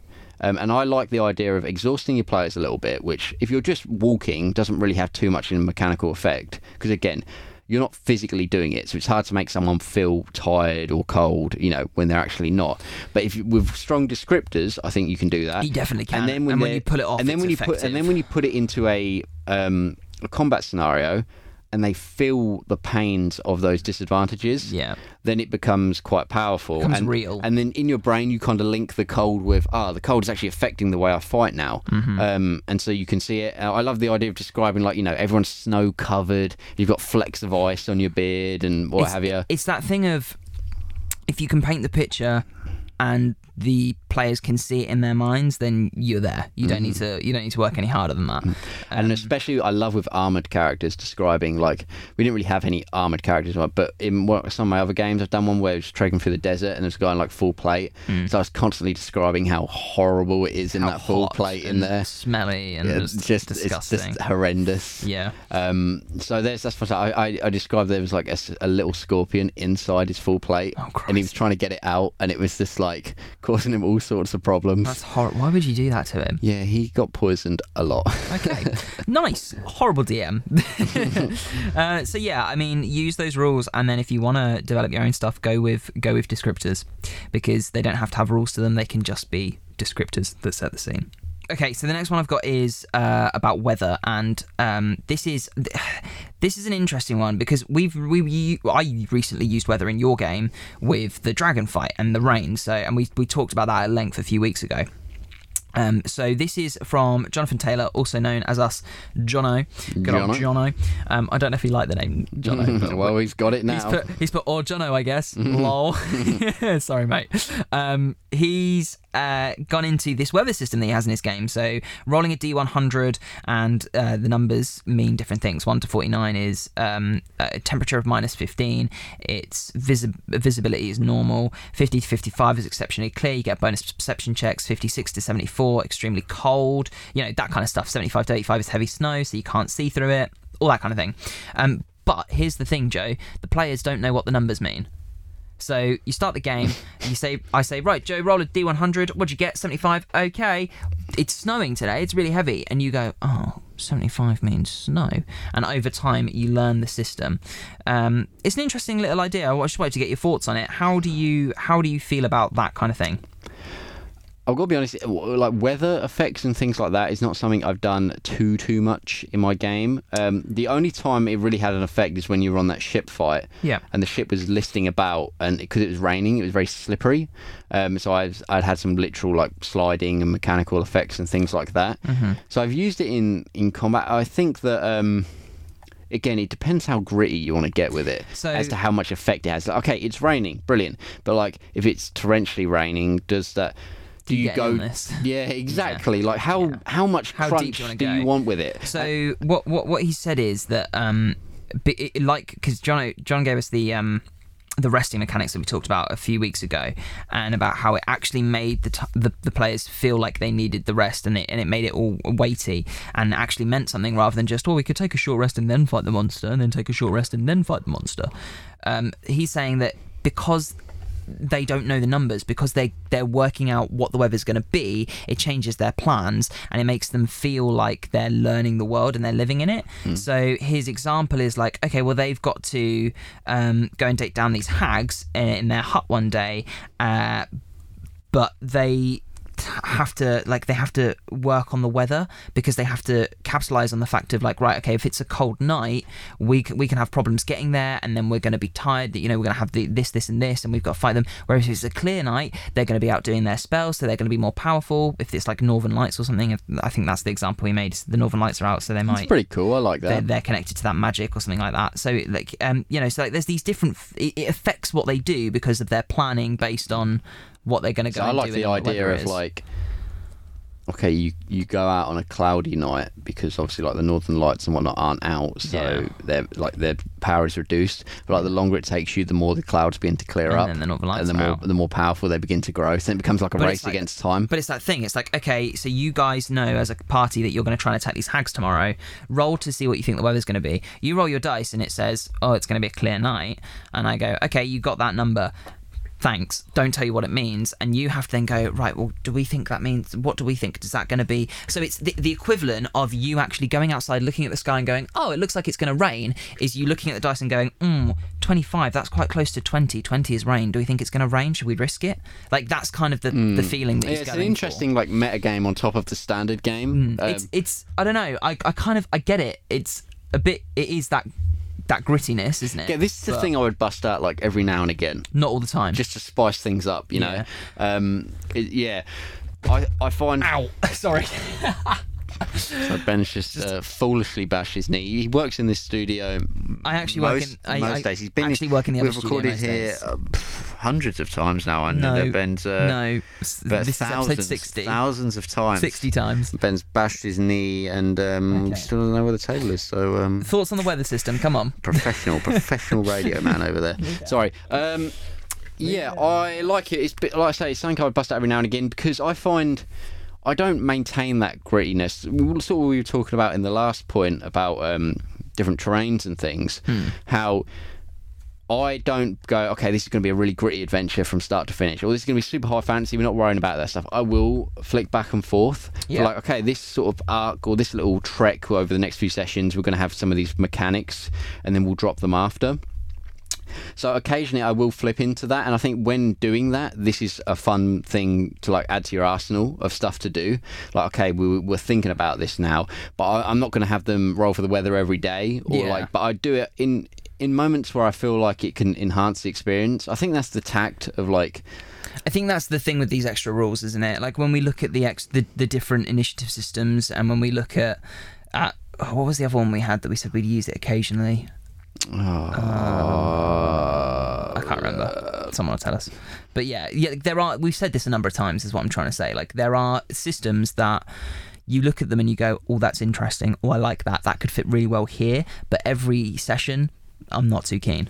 Um, and I like the idea of exhausting your players a little bit, which, if you're just walking, doesn't really have too much in a mechanical effect. Because again, you're not physically doing it, so it's hard to make someone feel tired or cold, you know, when they're actually not. But if you, with strong descriptors, I think you can do that. You definitely can. And then when, And when you pull it off, and then when you put, and then when you put it into a um, a combat scenario, and they feel the pains of those disadvantages, Yeah. then it becomes quite powerful. Becomes and, real. And then in your brain, you kind of link the cold with, ah, the cold is actually affecting the way I fight now. Mm-hmm. Um, and so you can see it. Uh, I love the idea of describing, like, you know, everyone's snow covered, you've got flecks of ice on your beard and what it's, have you. It's that thing of if you can paint the picture and the players can see it in their minds, then you're there. You don't need Mm-hmm. to. You don't need to work any harder than that. Um, and especially I love with armored characters describing like we didn't really have any armored characters, but in what, some of my other games I've done one where it was trekking through the desert and there's a guy in like full plate, so I was constantly describing how horrible it is in Mm. how that full plate in there. smelly and Yeah, just, it's just disgusting. it's just horrendous. yeah. Um, so there's that's what I, I, I described there was like a little scorpion inside his full plate, Oh, and he was trying to get it out, and it was just like causing him all sorts of problems. That's horrible. Why would you do that to him? yeah, he got poisoned a lot. Okay, [laughs] nice. Horrible DM. [laughs] uh, so yeah, I mean, use those rules, and then if you want to develop your own stuff, go with go with descriptors, because they don't have to have rules to them. They can just be descriptors that set the scene. Okay, so the next one I've got is uh, about weather, and um, this is [sighs] this is an interesting one because we've we I recently used weather in your game with the dragon fight and the rain. So and we we talked about that at length a few weeks ago. Um, so this is from Jonathan Taylor, also known as us, Jono. Good old Jono. Um, I don't know if he liked the name Jono. [laughs] well, he's got it now. He's put, he's put or Jono, I guess. [laughs] Lol. [laughs] Sorry, mate. Um, he's uh, gone into this weather system that he has in his game. So rolling a d100, and uh, the numbers mean different things. 1 to 49 is um, a temperature of minus 15. Its visi- visibility is normal. 50 to 55 is exceptionally clear. You get bonus perception checks. 56 to 74, extremely cold. You know, that kind of stuff. 75 to 85 is heavy snow, so you can't see through it. All that kind of thing. Um, but here's the thing, Joe. The players don't know what the numbers mean. So you start the game, [laughs] you say, I say, right, Joe, roll a D100. What'd you get? 75. Okay. It's snowing today. It's really heavy. And you go, oh, 75 means snow. And over time, you learn the system. Um, it's an interesting little idea. I just wanted to get your thoughts on it. How do you how do you feel about that kind of thing? I've got to be honest, like weather effects and things like that is not something I've done too too much in my game. Um, the only time it really had an effect is when you were on that ship fight, Yeah. and the ship was listing about, and because it was raining, it was very slippery. Um, so I've I'd had some literal like sliding and mechanical effects and things like that. Mm-hmm. So I've used it in in combat. I think that. Um, Again, it depends how gritty you want to get with it, So- as to how much effect it has. Like, okay, it's raining, brilliant, but like if it's torrentially raining, does that? Do you you go? [laughs] Yeah, exactly. Like how how much How crunch do you do you want with it? So what what what he said is that um, it, like because John John gave us the um the resting mechanics that we talked about a few weeks ago, and about how it actually made the t- the, the players feel like they needed the rest, and it and it made it all weighty, and actually meant something rather than just oh we could take a short rest and then fight the monster, and then take a short rest and then fight the monster. Um, he's saying that because they don't know the numbers because they they're working out what the weather's going to be it changes their plans and it makes them feel like they're learning the world and they're living in it. So his example is like okay well they've got to um, go and take down these hags in, in their hut one day uh, but they have to like they have to work on the weather because they have to capitalize on the fact of like right okay if it's a cold night we can, we can have problems getting there and then we're going to be tired that you know we're going to have the, this this and this and we've got to fight them whereas if it's a clear night they're going to be out doing their spells so they're going to be more powerful if it's like northern lights or something i think that's the example we made the northern lights are out so they might It's pretty cool. I like they're, that. they're connected to that magic or something like that. So like um you know so like there's these different it affects what they do because of their planning based on what they're going to go. So I like the idea of like, okay, you you go out on a cloudy night because obviously like the northern lights and whatnot aren't out, so Yeah. their like their power is reduced. But like the longer it takes you, the more the clouds begin to clear And up, then the northern lights and the more out. the more powerful they begin to grow. So it becomes like a But race like- against time. But it's that thing. It's like, okay, so you guys know as a party that you're going to try and attack these hags tomorrow. Roll to see what you think the weather's going to be. You roll your dice and it says, oh, it's going to be a clear night. And I go, okay, you got that number. Thanks. Don't tell you what it means. And you have to then go, right, well, do we think that means, what do we think? Is that going to be? So it's the, the equivalent of you actually going outside, looking at the sky and going, oh, it looks like it's going to rain, is you looking at the dice and going, mm, 25, that's quite close to 20. 20 is rain. Do we think it's going to rain? Should we risk it? Like, that's kind of the, the feeling that Hmm. Yeah, it's an for. interesting like meta game on top of the standard game. Um, it's it's I don't know. I, I kind of I get it. It's a bit. It is that that grittiness, isn't it? yeah, this is the But thing I would bust out like every now and again. Not all the time. just to spice things up, you know. Yeah. Um, it, yeah, I I find ow. [laughs] Sorry. so Ben's just, uh, foolishly bashed his knee. He works in this studio. I actually work most, in- I- most I days. He's been actually work in the other We've recorded here uh, hundreds of times now. I know No, Ben's uh, no. But This thousands, episode 60. thousands of times. 60 times. Ben's bashed his knee and um, Okay. still doesn't know where the table is. So um, Thoughts on the weather system? Come on. professional, professional [laughs] radio man over there. Sorry. Um, yeah, I like it. It's bit, like I say, it's something I bust out every now and again because I find I don't maintain that grittiness. Sort of what we were talking about in the last point about um, different terrains and things. How I don't go, okay, this is going to be a really gritty adventure from start to finish, or this is going to be super high fantasy. We're not worrying about that stuff. I will flick back and forth. Yeah. Like, okay, this sort of arc or this little trek over the next few sessions, we're going to have some of these mechanics, and then we'll drop them after. So occasionally I will flip into that, and I think when doing that, this is a fun thing to like add to your arsenal of stuff to do. Like, okay, we, we're thinking about this now, but I, I'm not going to have them roll for the weather every day, or Yeah. like, but I do it in in moments where I feel like it can enhance the experience. I think that's the tact of like, I think that's the thing with these extra rules, isn't it? Like when we look at the ex- the, the different initiative systems, and when we look at at oh, what was the other one we had that we said we'd use it occasionally. uh, I can't remember. Someone will tell us. But yeah, yeah, there are. We've said this a number of times. Is what I'm trying to say. Like there are systems that you look at them and you go, "Oh, that's interesting. Oh, I like that. That could fit really well here." But every session, I'm not too keen.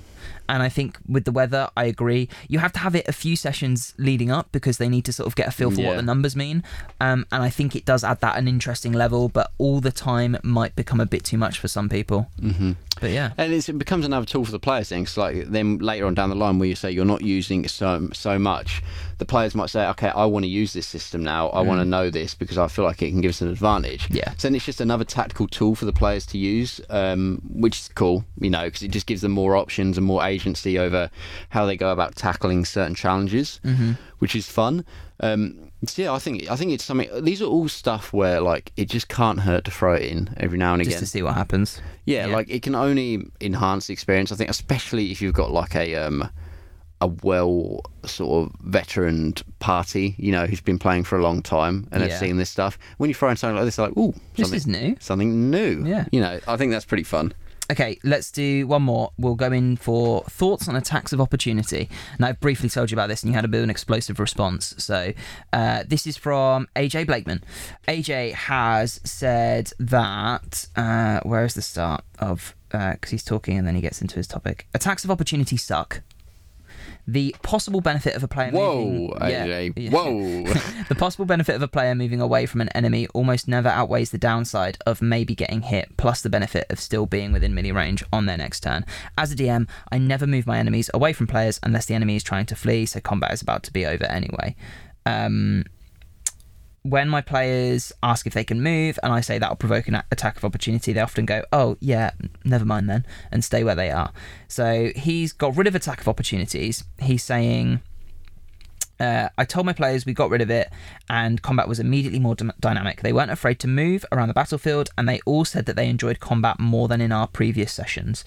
And I think with the weather, I agree. You have to have it a few sessions leading up because they need to sort of get a feel for what the numbers mean. Um, and I think it does add that an interesting level, but all the time might become a bit too much for some people. mhm. But yeah, And it's, it becomes another tool for the players. Then, 'cause like then later on down the line, where you say you're not using so so much, the players might say, "Okay, I want to use this system now. I want to know this because I feel like it can give us an advantage." Mm. Yeah. So then it's just another tactical tool for the players to use, um, which is cool, you know, because it just gives them more options and more agency over how they go about tackling certain challenges, Mm-hmm. which is fun. Um, so yeah, I think I think it's something. These are all stuff where like it just can't hurt to throw it in every now and just again. to see what happens. Yeah, Yeah. like it can only enhance the experience. I think, especially if you've got like a um, a well sort of veteran party, you know, who's been playing for a long time and Yeah. have seen this stuff. When you throw in something like this, they're like, ooh, This is new. something new. Yeah. you know, I think that's pretty fun. Okay, let's do one more. We'll go in for thoughts on attacks of opportunity. Now, I've briefly told you about this, and you had a bit of an explosive response. So, uh, this is from AJ Blakeman. AJ has said that. Uh, where is the start of? Because he's talking and then he gets into his topic. Attacks of opportunity suck. The possible benefit of a player Whoa, moving, AJ, yeah. whoa. [laughs] The possible benefit of a player moving away from an enemy almost never outweighs the downside of maybe getting hit, plus the benefit of still being within melee range on their next turn. As a DM, I never move my enemies away from players unless the enemy is trying to flee, so combat is about to be over anyway. Um, when my players ask if they can move and I say that'll provoke an attack of opportunity, they often go, oh, yeah, never mind then, and stay where they are. So he's got rid of attack of opportunities. He's saying, uh, I told my players we got rid of it, and combat was immediately more dy- dynamic. They weren't afraid to move around the battlefield, and they all said that they enjoyed combat more than in our previous sessions.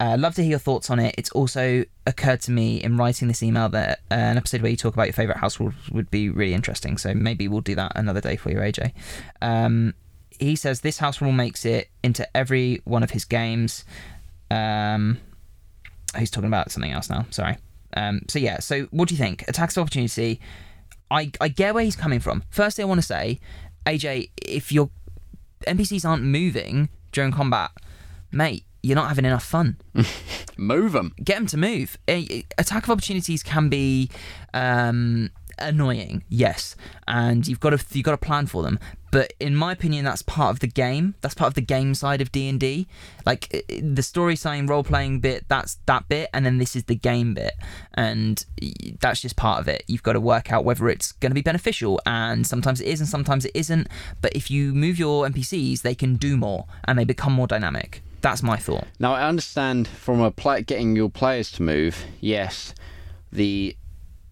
Uh, love to hear your thoughts on it. It's also occurred to me in writing this email that uh, an episode where you talk about your favourite house rules would be really interesting. So maybe we'll do that another day for you, AJ. Um, he says this house rule makes it into every one of his games. Um, he's talking about something else now. Sorry. Um, so yeah. So what do you think? Attacks of opportunity. I I get where he's coming from. Firstly, I want to say, AJ, if your NPCs aren't moving during combat, mate, you're not having enough fun [laughs] Move them. get them to move. Attack of opportunities can be um, annoying, yes, and you've got to you've got to plan for them. But in my opinion, that's part of the game. That's part of the game side of D and D. Like the story sign role playing bit, that's that bit, and then this is the game bit, and that's just part of it. You've got to work out whether it's going to be beneficial, and sometimes it is, and sometimes it isn't. But if you move your NPCs, they can do more, and they become more dynamic. That's my thought. Now I understand from a play, getting your players to move. Yes, the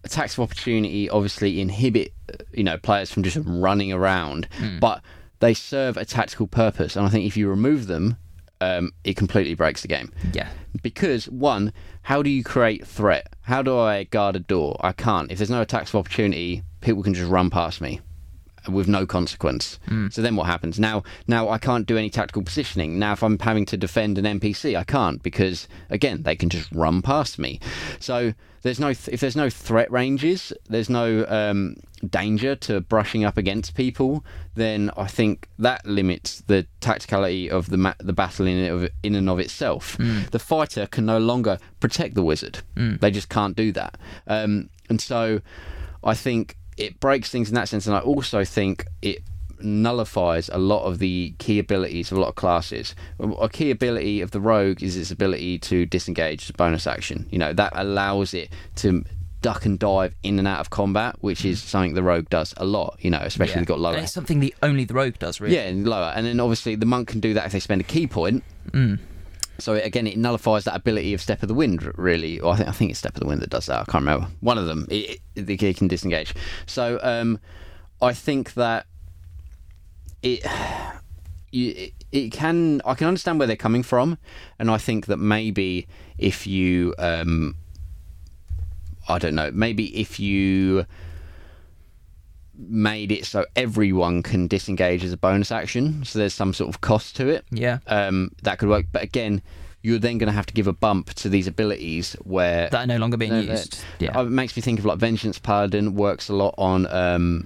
attacks of opportunity obviously inhibit you know players from just running around, but they serve a tactical purpose, and I think if you remove them, um, it completely breaks the game. Yeah. Because one, how do you create threat? How do I guard a door? I can't. If there's no attacks of opportunity, people can just run past me with no consequence. So then what happens? Now now I can't do any tactical positioning. Now if I'm having to defend an NPC, I can't because again, they can just run past me. So there's no th- if there's no threat ranges, there's no um, danger to brushing up against people, then I think that limits the tacticality of the ma- the battle in of, in and of itself. The fighter can no longer protect the wizard. They just can't do that. Um, and so I think it breaks things in that sense, and I also think it nullifies a lot of the ki abilities of a lot of classes. A key ability of the rogue is its ability to disengage as a bonus action. You know that allows it to duck and dive in and out of combat, which is something the rogue does a lot. You know, especially Yeah. if they've got lower. And it's something the only the rogue does, really. Yeah, and lower, and then obviously the monk can do that if they spend a key point. Mm. So again, it nullifies that ability of Step of the Wind, really. I think I think it's Step of the Wind that does that. I can't remember. One of them, it, it, ki can disengage. So um, I think that it, [sighs] you, it it can. I can understand where they're coming from, and I think that maybe if you, um, I don't know, maybe if you made it so everyone can disengage as a bonus action, so there's some sort of cost to it Yeah. um, that could work. But again, you're then going to have to give a bump to these abilities where That are no longer being No, used. Yeah. uh, it makes me think of like Vengeance Paladin works a lot on um,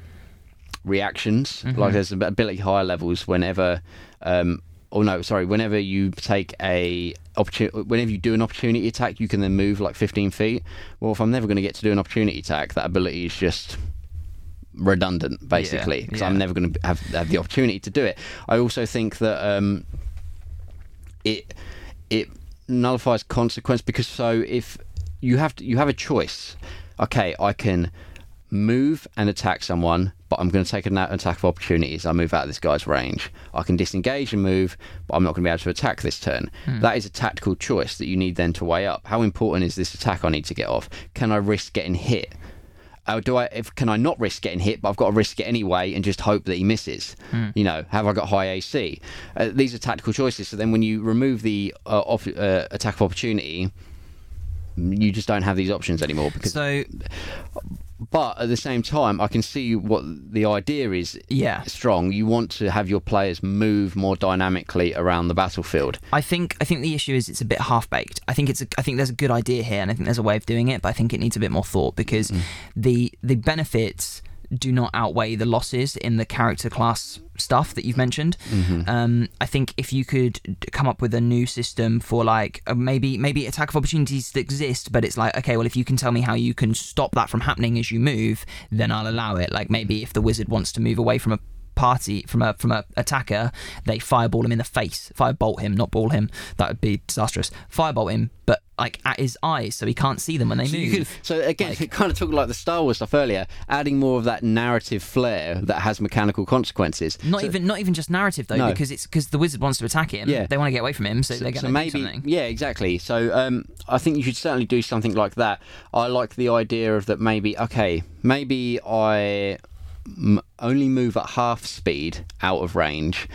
reactions. Mm-hmm. Like there's ability higher levels whenever. Um, Oh no, sorry. Whenever you take a opportunity, whenever you do an opportunity attack, you can then move like 15 feet. Well, if I'm never going to get to do an opportunity attack, that ability is just redundant, basically, because I'm never going to have, have the opportunity to do it. I also think that um, it it nullifies consequence because so if you have to, you have a choice. Okay, I can move and attack someone, but I'm going to take an attack of opportunities. I move out of this guy's range. I can disengage and move, but I'm not going to be able to attack this turn. That is a tactical choice that you need then to weigh up. How important is this attack I need to get off? Can I risk getting hit? Or do I? If can I not risk getting hit, but I've got to risk it anyway and just hope that he misses? You know, have I got high AC? Uh, these are tactical choices. So then, when you remove the uh, off, uh, attack of opportunity, you just don't have these options anymore. Because, So but at the same time, I can see what the idea is. yeah, Strong. You want to have your players move more dynamically around the battlefield. I think I think the issue is it's a bit half baked. I think it's a, I think there's a good idea here, and I think there's a way of doing it, but I think it needs a bit more thought because mm. the the benefits do not outweigh the losses in the character class stuff that you've mentioned. Um, I think if you could come up with a new system for like uh, maybe maybe attack of opportunities that exist, but it's like okay, well if you can tell me how you can stop that from happening as you move, then I'll allow it. Like maybe if the wizard wants to move away from a party from a from a attacker, they fireball him in the face, firebolt him, not ball him. That would be disastrous. Firebolt him, but like at his eyes, so he can't see them when they So, move. could, so again, it [laughs] kind of talking like the Star Wars stuff earlier, adding more of that narrative flair that has mechanical consequences. Not So- even not even just narrative though, No. because it's because the wizard wants to attack him. Yeah. They want to get away from him, so, they're going so to maybe, do something. yeah, exactly. So um, I think you should certainly do something like that. I like the idea of that. Maybe okay, maybe I m- only move at half speed out of range,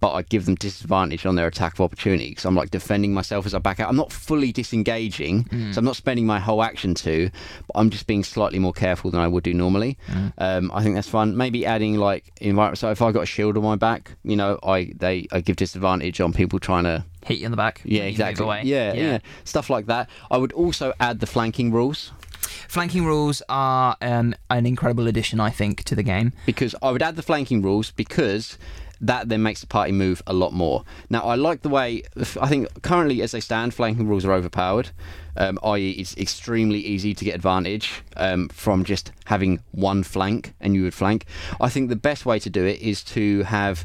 but I give them disadvantage on their attack of opportunity because I'm like defending myself as I back out. I'm not fully disengaging, so I'm not spending my whole action to, but I'm just being slightly more careful than I would do normally. Um, I think that's fun. Maybe adding like environment. So if I got a shield on my back, you know, I they I give disadvantage on people trying to Hit you in the back. yeah, when you move exactly. away. Yeah, yeah, stuff like that. I would also add the flanking rules Flanking rules are um, an incredible addition, I think, to the game. because I would add the flanking rules because that then makes the party move a lot more. Now, I like the way I think currently as they stand, flanking rules are overpowered. Um, i.e., it's extremely easy to get advantage um, from just having one flank and you would flank. I think the best way to do it is to have.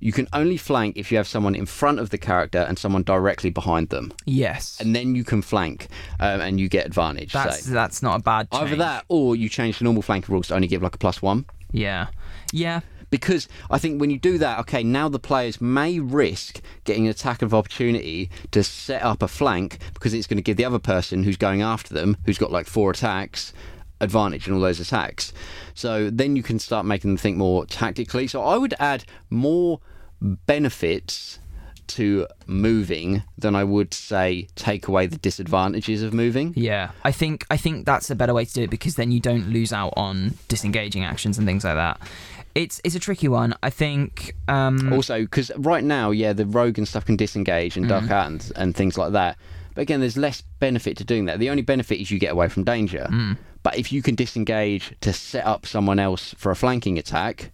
You can only flank if you have someone in front of the character and someone directly behind them, Yes, and then you can flank um, and you get advantage. that's say. that's not a bad. Either that, or you change the normal flanking rules to only give like a plus one. Yeah, yeah. Because I think when you do that, okay, now the players may risk getting an attack of opportunity to set up a flank because it's going to give the other person who's going after them, who's got like four attacks, advantage in all those attacks. So then you can start making them think more tactically. So I would add more benefits to moving than I would say take away the disadvantages of moving. Yeah, I think I think that's a better way to do it because then you don't lose out on disengaging actions and things like that. It's it's a tricky one. I think. Um, Also, because right now, yeah, the rogue and stuff can disengage and duck out and, and things like that. But again, there's less benefit to doing that. The only benefit is you get away from danger. But if you can disengage to set up someone else for a flanking attack,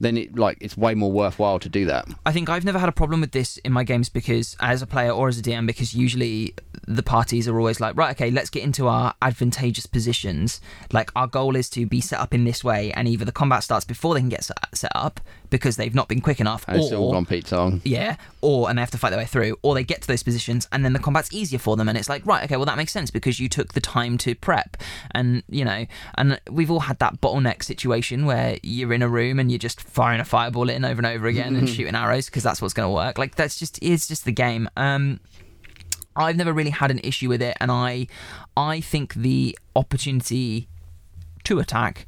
then it like it's way more worthwhile to do that. I think I've never had a problem with this in my games because, as a player or as a DM, because usually the parties are always like, right, okay, let's get into our advantageous positions. Like, our goal is to be set up in this way, and either the combat starts before they can get set up because they've not been quick enough, And it's all gone Pete Tong. yeah, or and they have to fight their way through, or they get to those positions and then the combat's easier for them, and it's like, right, okay, well that makes sense because you took the time to prep, and you know, and we've all had that bottleneck situation where you're in a room and you're just firing a fireball in over and over again and shooting arrows because that's what's going to work. Like that's just it's just the game. Um, I've never really had an issue with it, and I I think the opportunity to attack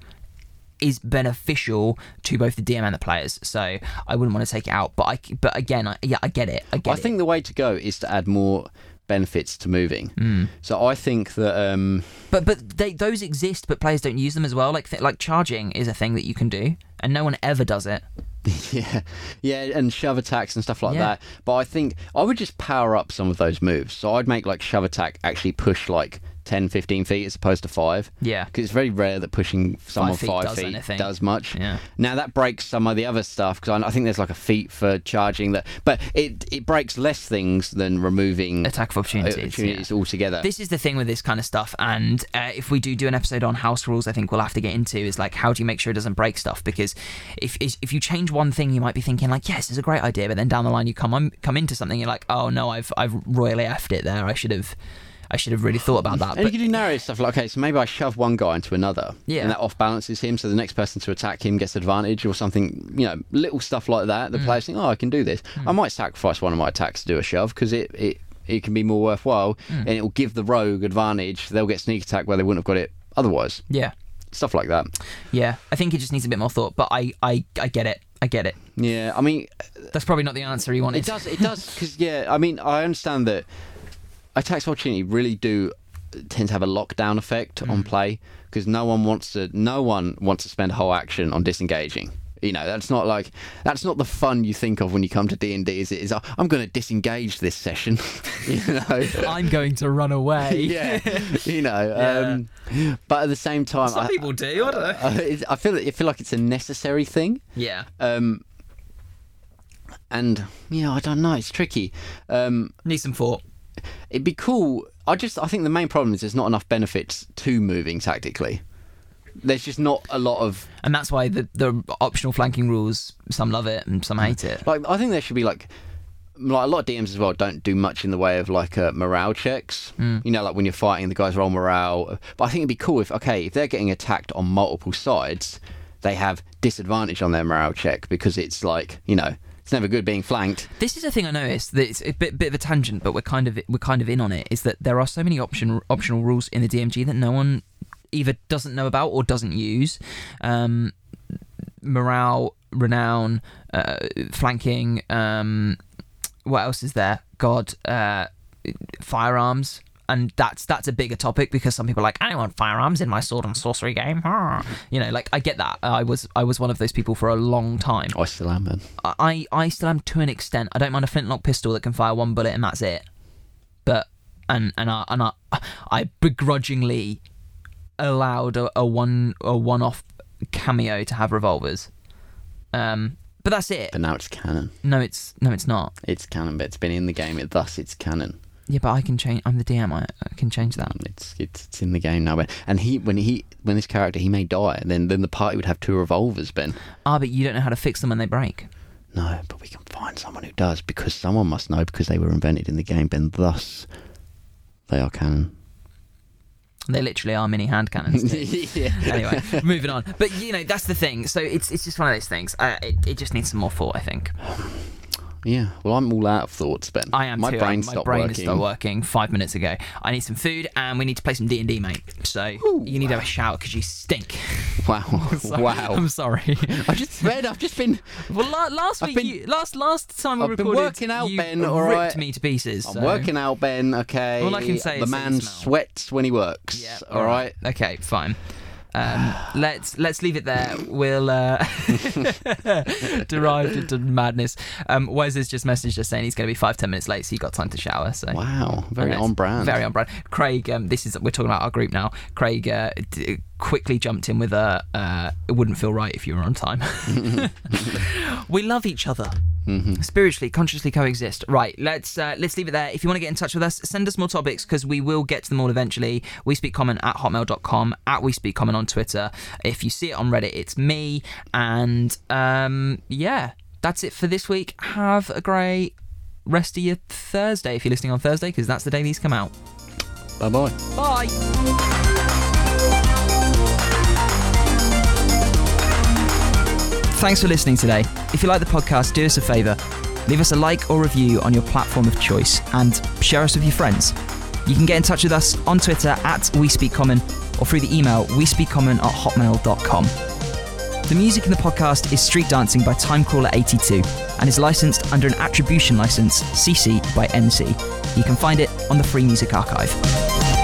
is beneficial to both the DM and the players. So I wouldn't want to take it out, but I but again, I, yeah, I get it. I get I it. think the way to go is to add more benefits to moving. Hmm. So I think that um, But but they those exist, but players don't use them as well. Like th- like charging is a thing that you can do, and no one ever does it. [laughs] yeah, yeah, and shove attacks and stuff like Yeah. that. But I think I would just power up some of those moves. So I'd make like shove attack actually push like 10, 15 feet as opposed to five. Yeah. because it's very rare that pushing someone five feet five does feet anything. does much. Yeah. Now that breaks some of the other stuff because I, I think there's like a feat for charging that, but it it breaks less things than removing Attack of opportunities, opportunities yeah. altogether. This is the thing with this kind of stuff, and uh, if we do do an episode on house rules, I think we'll have to get into is like how do you make sure it doesn't break stuff? Because if if you change one thing, you might be thinking like, yes, it's a great idea, but then down the line you come on, come into something, you're like, oh no, I've I've royally effed it there. I should have I should have really thought about that. And But you can do narrative stuff like, okay, so maybe I shove one guy into another, Yeah. and that off balances him, so the next person to attack him gets advantage or something. You know, little stuff like that. Mm. The players think, oh, I can do this. I might sacrifice one of my attacks to do a shove because it, it it can be more worthwhile, Mm. and it will give the rogue advantage. They'll get sneak attack where they wouldn't have got it otherwise. yeah, Stuff like that. yeah, I think it just needs a bit more thought. But I I I get it. I get it. Yeah, I mean, That's probably not the answer he wanted. It does. It does because yeah. I mean, I understand that attacks of opportunity really do tend to have a lockdown effect on play because no one wants to. No one wants to spend a whole action on disengaging. You know, that's not like that's not the fun you think of when you come to D and D. Is it? Is I'm going to disengage this session. [laughs] you know. [laughs] I'm going to run away. [laughs] yeah, you know. Um, but at the same time, Some I, people do. I don't know. I, I feel I feel like it's a necessary thing. Yeah. Um, and yeah, I don't know. It's tricky. Um, Need some thought. It'd be cool. I just I think the main problem is there's not enough benefits to moving tactically. There's just not a lot of And that's why the, the optional flanking rules, some love it and some hate it. like. I think there should be like like a lot of DMs as well don't do much in the way of like uh, morale checks. You know, like when you're fighting, the guys roll morale. But I think it'd be cool if okay, if they're getting attacked on multiple sides, they have disadvantage on their morale check because it's like you know it's never good being flanked. This is a thing I noticed that it's a bit, bit of a tangent, but we're kind of we're kind of in on it. Is that there are so many option optional rules in the DMG that no one either doesn't know about or doesn't use. Um, morale, renown, uh, flanking. Um, what else is there? God, uh, firearms. And that's that's a bigger topic because some people are like, I don't want firearms in my sword and sorcery game. You know, like I get that. I was I was one of those people for a long time. I still am, man. I I still am to an extent. I don't mind a flintlock pistol that can fire one bullet and that's it. But and and I and I, I begrudgingly allowed a, a one a one off cameo to have revolvers. Um, but that's it. But now it's canon. No, it's no, it's not. It's canon, but it's been in the game. It, thus, it's canon. Yeah, but I can change. I'm the DM. I, I can change that. It's, it's it's in the game now. Ben. And he when he when this character he may die, then then the party would have two revolvers. Ben. Ah, but you don't know how to fix them when they break. No, but we can find someone who does because someone must know because they were invented in the game. Ben. Thus, they are canon. They literally are mini hand cannons. [laughs] yeah. anyway, moving on. But you know that's the thing. So it's it's just one of those things. Uh, it it just needs some more thought. I think. [sighs] Yeah. Well, I'm all out of thoughts, Ben. I am My too. brain my stopped brain working. stopped working five minutes ago. I need some food and we need to play some D and D, mate. So you need to have a shower because you stink. [laughs] Wow. [laughs] wow. I'm sorry. I just Ben. I've just been. well, la- last I've week, been- you, last last time we I've been recorded, working out, you Ben, ripped all right? me to pieces. I'm working out, Ben. Okay. All I can say the is you man sweats when he works. Yeah. all right. Okay. Fine. Um, [sighs] let's let's leave it there. We'll uh, [laughs] derived into madness. Um, Wes has just messaged us saying he's going to be five ten minutes late, so he got time to shower. So Wow, very on brand. Very on brand. Craig, um, this is we're talking about our group now. Craig uh, d- quickly jumped in with a. Uh, it wouldn't feel right if you were on time. [laughs] we love each other. Spiritually, consciously coexist. Right, let's uh, let's leave it there. If you want to get in touch with us, send us more topics because we will get to them all eventually. We speak common at hotmail.com, at we speak common on Twitter. If you see it on Reddit, it's me. And um, yeah, that's it for this week. Have a great rest of your Thursday if you're listening on Thursday because that's the day these come out. Bye bye. Bye. Thanks for listening today. If you like the podcast, do us a favour. Leave us a like or review on your platform of choice and share us with your friends. You can get in touch with us on Twitter at WeSpeakCommon or through the email WeSpeakCommon at hotmail.com. The music in the podcast is Street Dancing by Timecrawler82 and is licensed under an attribution license CC by NC. You can find it on the Free Music Archive.